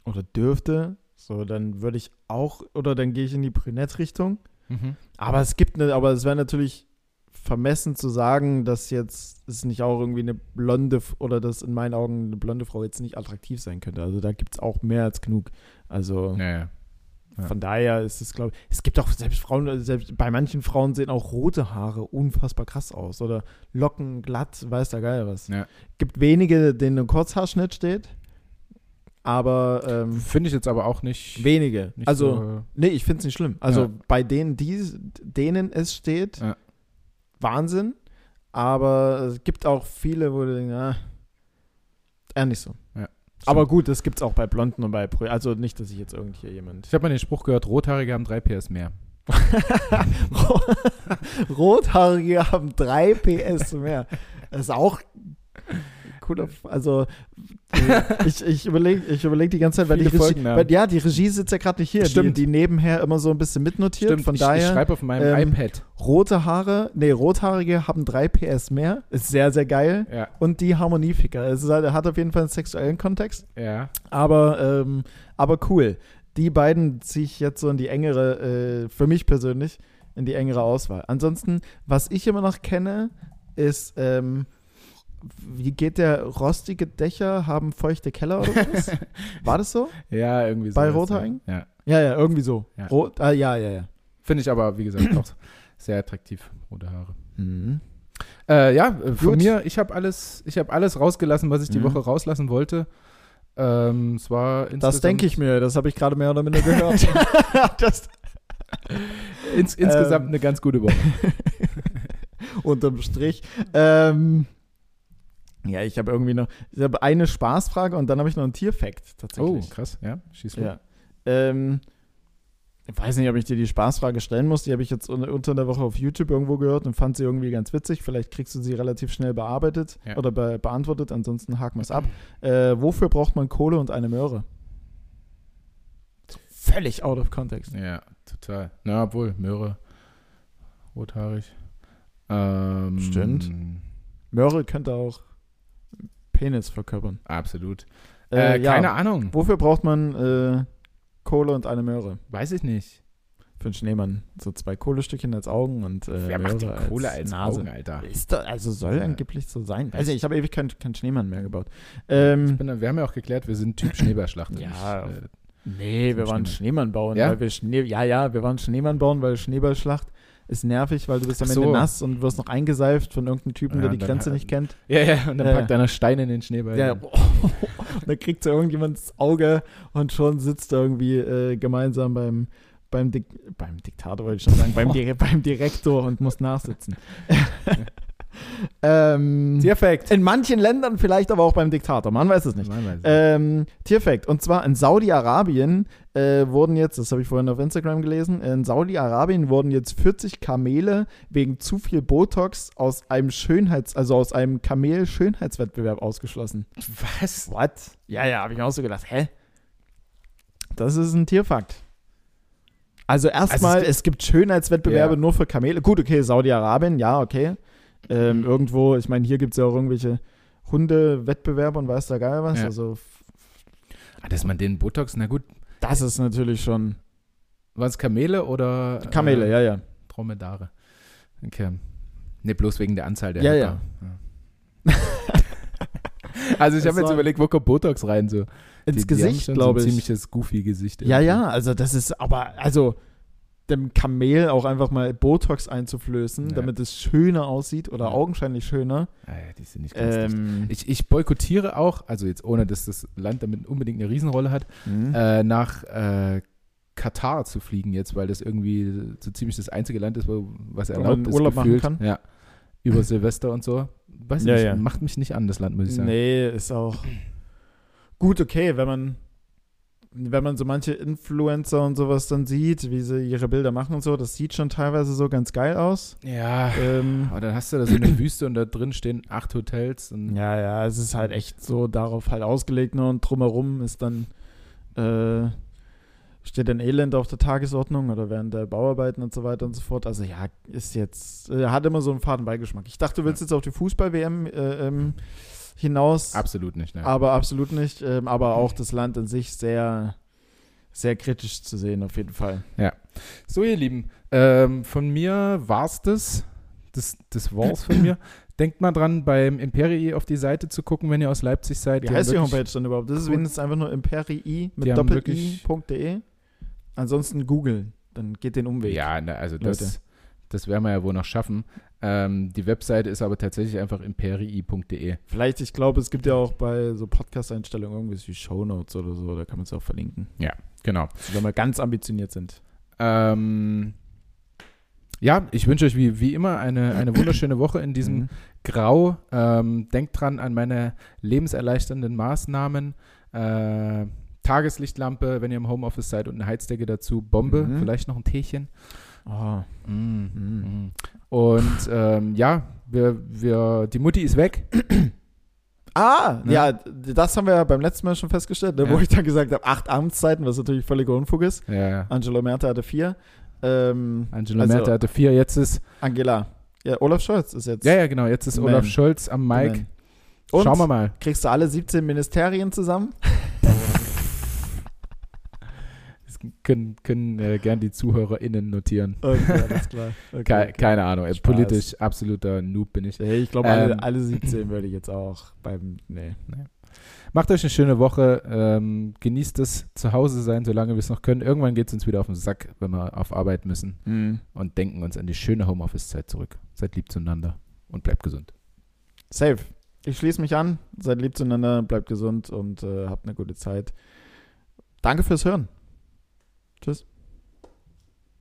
oder dürfte, so dann würde ich auch, oder dann gehe ich in die Brünett-Richtung. Mhm. Aber es gibt eine, aber es wäre natürlich vermessen zu sagen, dass jetzt es nicht auch irgendwie eine blonde oder dass in meinen Augen eine blonde Frau jetzt nicht attraktiv sein könnte. Also da gibt es auch mehr als genug. Also Naja. Ja. von daher ist es, glaube ich, es gibt auch selbst Frauen, selbst bei manchen Frauen sehen auch rote Haare unfassbar krass aus oder Locken glatt, weiß der Geil was. Ja. Gibt wenige, denen ein Kurzhaarschnitt steht, aber ähm, Finde ich jetzt aber auch nicht. wenige. nicht also so, Nee, ich finde es nicht schlimm. Also Ja. bei denen, die, denen es steht, Ja. Wahnsinn. Aber es gibt auch viele, wo du denkst, ah, eher nicht so. Ja. Aber gut, das gibt es auch bei Blonden und bei Brü Also nicht, dass ich jetzt irgend hier jemand. Ich habe mal den Spruch gehört, Rothaarige haben drei PS mehr. Rothaarige haben 3 PS mehr. Das ist auch cooler. Also, äh, ich, ich überlege ich überleg die ganze Zeit, weil die Viele Regie, Folgennamen. weil, ja, die Regie sitzt ja gerade nicht hier. Stimmt. Die, die nebenher immer so ein bisschen mitnotiert. Stimmt, Von ich, ich daher. schreibe auf meinem ähm, iPad. Rote Haare, nee, Rothaarige haben 3 PS mehr. Ist sehr, sehr geil. Ja, Und die Harmonieficker. Es ist halt, hat auf jeden Fall einen sexuellen Kontext. ja. Aber, ähm, aber cool. Die beiden ziehe ich jetzt so in die engere, äh, für mich persönlich, in die engere Auswahl. Ansonsten, was ich immer noch kenne, ist, ähm, wie geht der rostige Dächer haben feuchte Keller oder was? War das so? Ja, irgendwie so. Bei Rothaarigen? Ja. Ja, ja, irgendwie so. Ja. Rot, ah, ja, ja, ja. Finde ich aber, wie gesagt, auch sehr attraktiv, rote Haare. Mhm. Äh, ja, äh, von Gut. mir, ich habe alles, ich habe alles rausgelassen, was ich die Mhm. Woche rauslassen wollte. Ähm, es war Das denke ich mir, das habe ich gerade mehr oder minder gehört. das, Ins, insgesamt Ähm. eine ganz gute Woche. unterm Strich. Ähm, ja, ich habe irgendwie noch, ich habe eine Spaßfrage und dann habe ich noch einen Tierfact Oh, tatsächlich. krass, ja, schieß los. ja. Ähm, ich weiß nicht, ob ich dir die Spaßfrage stellen muss. Die habe ich jetzt un- unter der Woche auf YouTube irgendwo gehört und fand sie irgendwie ganz witzig. Vielleicht kriegst du sie relativ schnell bearbeitet Ja. oder be beantwortet. Ansonsten haken wir es ab. Äh, wofür braucht man Kohle und eine Möhre? Völlig out of context. Ja, total. Na, obwohl, Möhre, rothaarig. Ähm, Stimmt. Möhre könnte auch Penis verkörpern. Absolut. Äh, Äh, ja. Keine Ahnung. Wofür braucht man äh, Kohle und eine Möhre? Weiß ich nicht. Für einen Schneemann. So zwei Kohlestückchen als Augen und äh, Wer macht die Möhre Kohle als Nase. Augen, Alter? Ist da, also soll angeblich so sein. Nicht, ich habe ewig keinen keinen Schneemann mehr gebaut. Ähm, Bin, wir haben ja auch geklärt, wir sind Typ Schneeballschlacht. Ja, nicht, äh, nee, wir waren Schneemann bauen, Ja? weil wir Schnee, ja, ja, wir waren Schneemann bauen, weil Schneeballschlacht ist nervig, weil du bist am Ende so. nass und wirst noch eingeseift von irgendeinem Typen, Ja, der die Grenze hat- nicht kennt. ja, ja, und dann Ja. packt einer Stein in den Schneeball. Ja. Und dann kriegt so irgendjemand ins Auge und schon sitzt er irgendwie äh, gemeinsam beim, beim, Dik beim Diktator, wollte ich schon sagen, beim, Di beim Direktor und muss nachsitzen. ähm, Tierfact. in manchen Ländern vielleicht aber auch beim Diktator, man weiß es nicht. Man weiß es. Ähm, Tierfact. Und zwar in Saudi-Arabien äh, wurden jetzt, das habe ich vorhin auf Instagram gelesen, in Saudi-Arabien wurden jetzt 40 Kamele wegen zu viel Botox aus einem Schönheits-, also aus einem Kamel-Schönheitswettbewerb ausgeschlossen. Was? What? Ja, ja, habe ich mir auch so gedacht, hä? Das ist ein Tierfakt. Also erstmal, Also es es, gibt Schönheitswettbewerbe Ja. nur für Kamele. Gut, okay, Saudi-Arabien, ja, okay. Ähm, Mhm. Irgendwo, ich meine, hier gibt es ja auch irgendwelche Hundewettbewerbe und weiß der Geil was. Ja. Also Ah, Dass man den Botox, na gut, Das ist natürlich schon. waren es Kamele oder Kamele, äh, ja, ja. Dromedare? Okay. Ne, bloß wegen der Anzahl der Ja, Höcker. Ja. also ich habe jetzt überlegt, wo kommt Botox rein? So. Ins Die- die Gesicht, schon glaube so ein ich. ziemliches Goofy-Gesicht. Ja, ja, also das ist aber, also dem Kamel auch einfach mal Botox einzuflößen, Ja. damit es schöner aussieht oder Ja. augenscheinlich schöner. Ja, die sind nicht ganz. Ähm, Ich, ich boykottiere auch, also jetzt ohne, dass das Land damit unbedingt eine Riesenrolle hat, mhm. äh, nach äh, Katar zu fliegen jetzt, weil das irgendwie so ziemlich das einzige Land ist, wo, was Wo erlaubt man ist. Urlaub machen gefühlt. kann? Ja. Über Silvester und so. Weiß nicht, macht mich nicht an, das Land, muss ich sagen. Nee, ist auch gut okay, wenn man wenn man so manche Influencer und sowas dann sieht, wie sie ihre Bilder machen und so, das sieht schon teilweise so ganz geil aus. Ja. Ähm, Aber dann hast du da so eine Wüste und da drin stehen acht Hotels. Und ja, ja, es ist halt echt so darauf halt ausgelegt ne? und drumherum ist dann äh, steht ein Elend auf der Tagesordnung oder während der Bauarbeiten und so weiter und so fort. Also ja, ist jetzt, äh, hat immer so einen faden Beigeschmack. Ich dachte, du willst jetzt auf die Fußball-WM äh, ähm, hinaus. Absolut nicht, ne? Aber absolut nicht. Ähm, aber auch das Land an sich sehr, sehr kritisch zu sehen, auf jeden Fall. So, ihr Lieben, ähm, von mir war's das. Das, das war's von mir. Denkt mal dran, beim Imperii auf die Seite zu gucken, wenn ihr aus Leipzig seid. Wie Die heißt die Homepage dann überhaupt? Das ist wenigstens einfach nur imperii mit doppel-i.de. Ansonsten googeln, dann geht den Umweg. Ja, na, also Leute. das, das werden wir ja wohl noch schaffen. Ähm, die Webseite ist aber tatsächlich einfach imperii.de. Vielleicht, ich glaube, es gibt ja auch bei so Podcast-Einstellungen irgendwie wie Shownotes oder so, da kann man es auch verlinken. Genau. Also wenn wir ganz ambitioniert sind. Ähm, ja, ich wünsche euch wie, wie immer eine, eine wunderschöne Woche in diesem Mhm. Grau. Ähm, denkt dran an meine lebenserleichternden Maßnahmen. Äh, Tageslichtlampe, wenn ihr im Homeoffice seid und eine Heizdecke dazu. Bombe, Mhm. vielleicht noch ein Teechen. Oh. Mm, Mm. Und ähm, ja, wir, wir, die Mutti ist weg. Ah, Ne? ja, das haben wir ja beim letzten Mal schon festgestellt, ne, wo Ja. ich dann gesagt habe, acht Amtszeiten, was natürlich völliger Unfug ist. Ja, ja. Angelo Merte hatte vier. Ähm, Angela also, Merkel hatte vier, jetzt ist, Angela. Ja, Olaf Scholz ist jetzt. ja, ja, genau, jetzt ist The Olaf Man. Scholz am Mike. man. Schauen wir mal. kriegst du alle 17 Ministerien zusammen? Können, können äh, gern die ZuhörerInnen notieren. Okay, alles klar. Okay, Ke okay. Keine Ahnung, ey, Spaß. politisch absoluter Noob bin ich. Nee, ich glaube, alle, Ähm. alle 17 würde ich jetzt auch beim. Nee. Macht euch eine schöne Woche. Ähm, genießt es zu Hause sein, solange wir es noch können. Irgendwann geht es uns wieder auf den Sack, wenn wir auf Arbeit müssen. Mhm. Und denken uns an die schöne Homeoffice-Zeit zurück. Seid lieb zueinander und bleibt gesund. Safe. Ich schließe mich an. Seid lieb zueinander, bleibt gesund und äh, habt eine gute Zeit. Danke fürs Hören. Tschüss.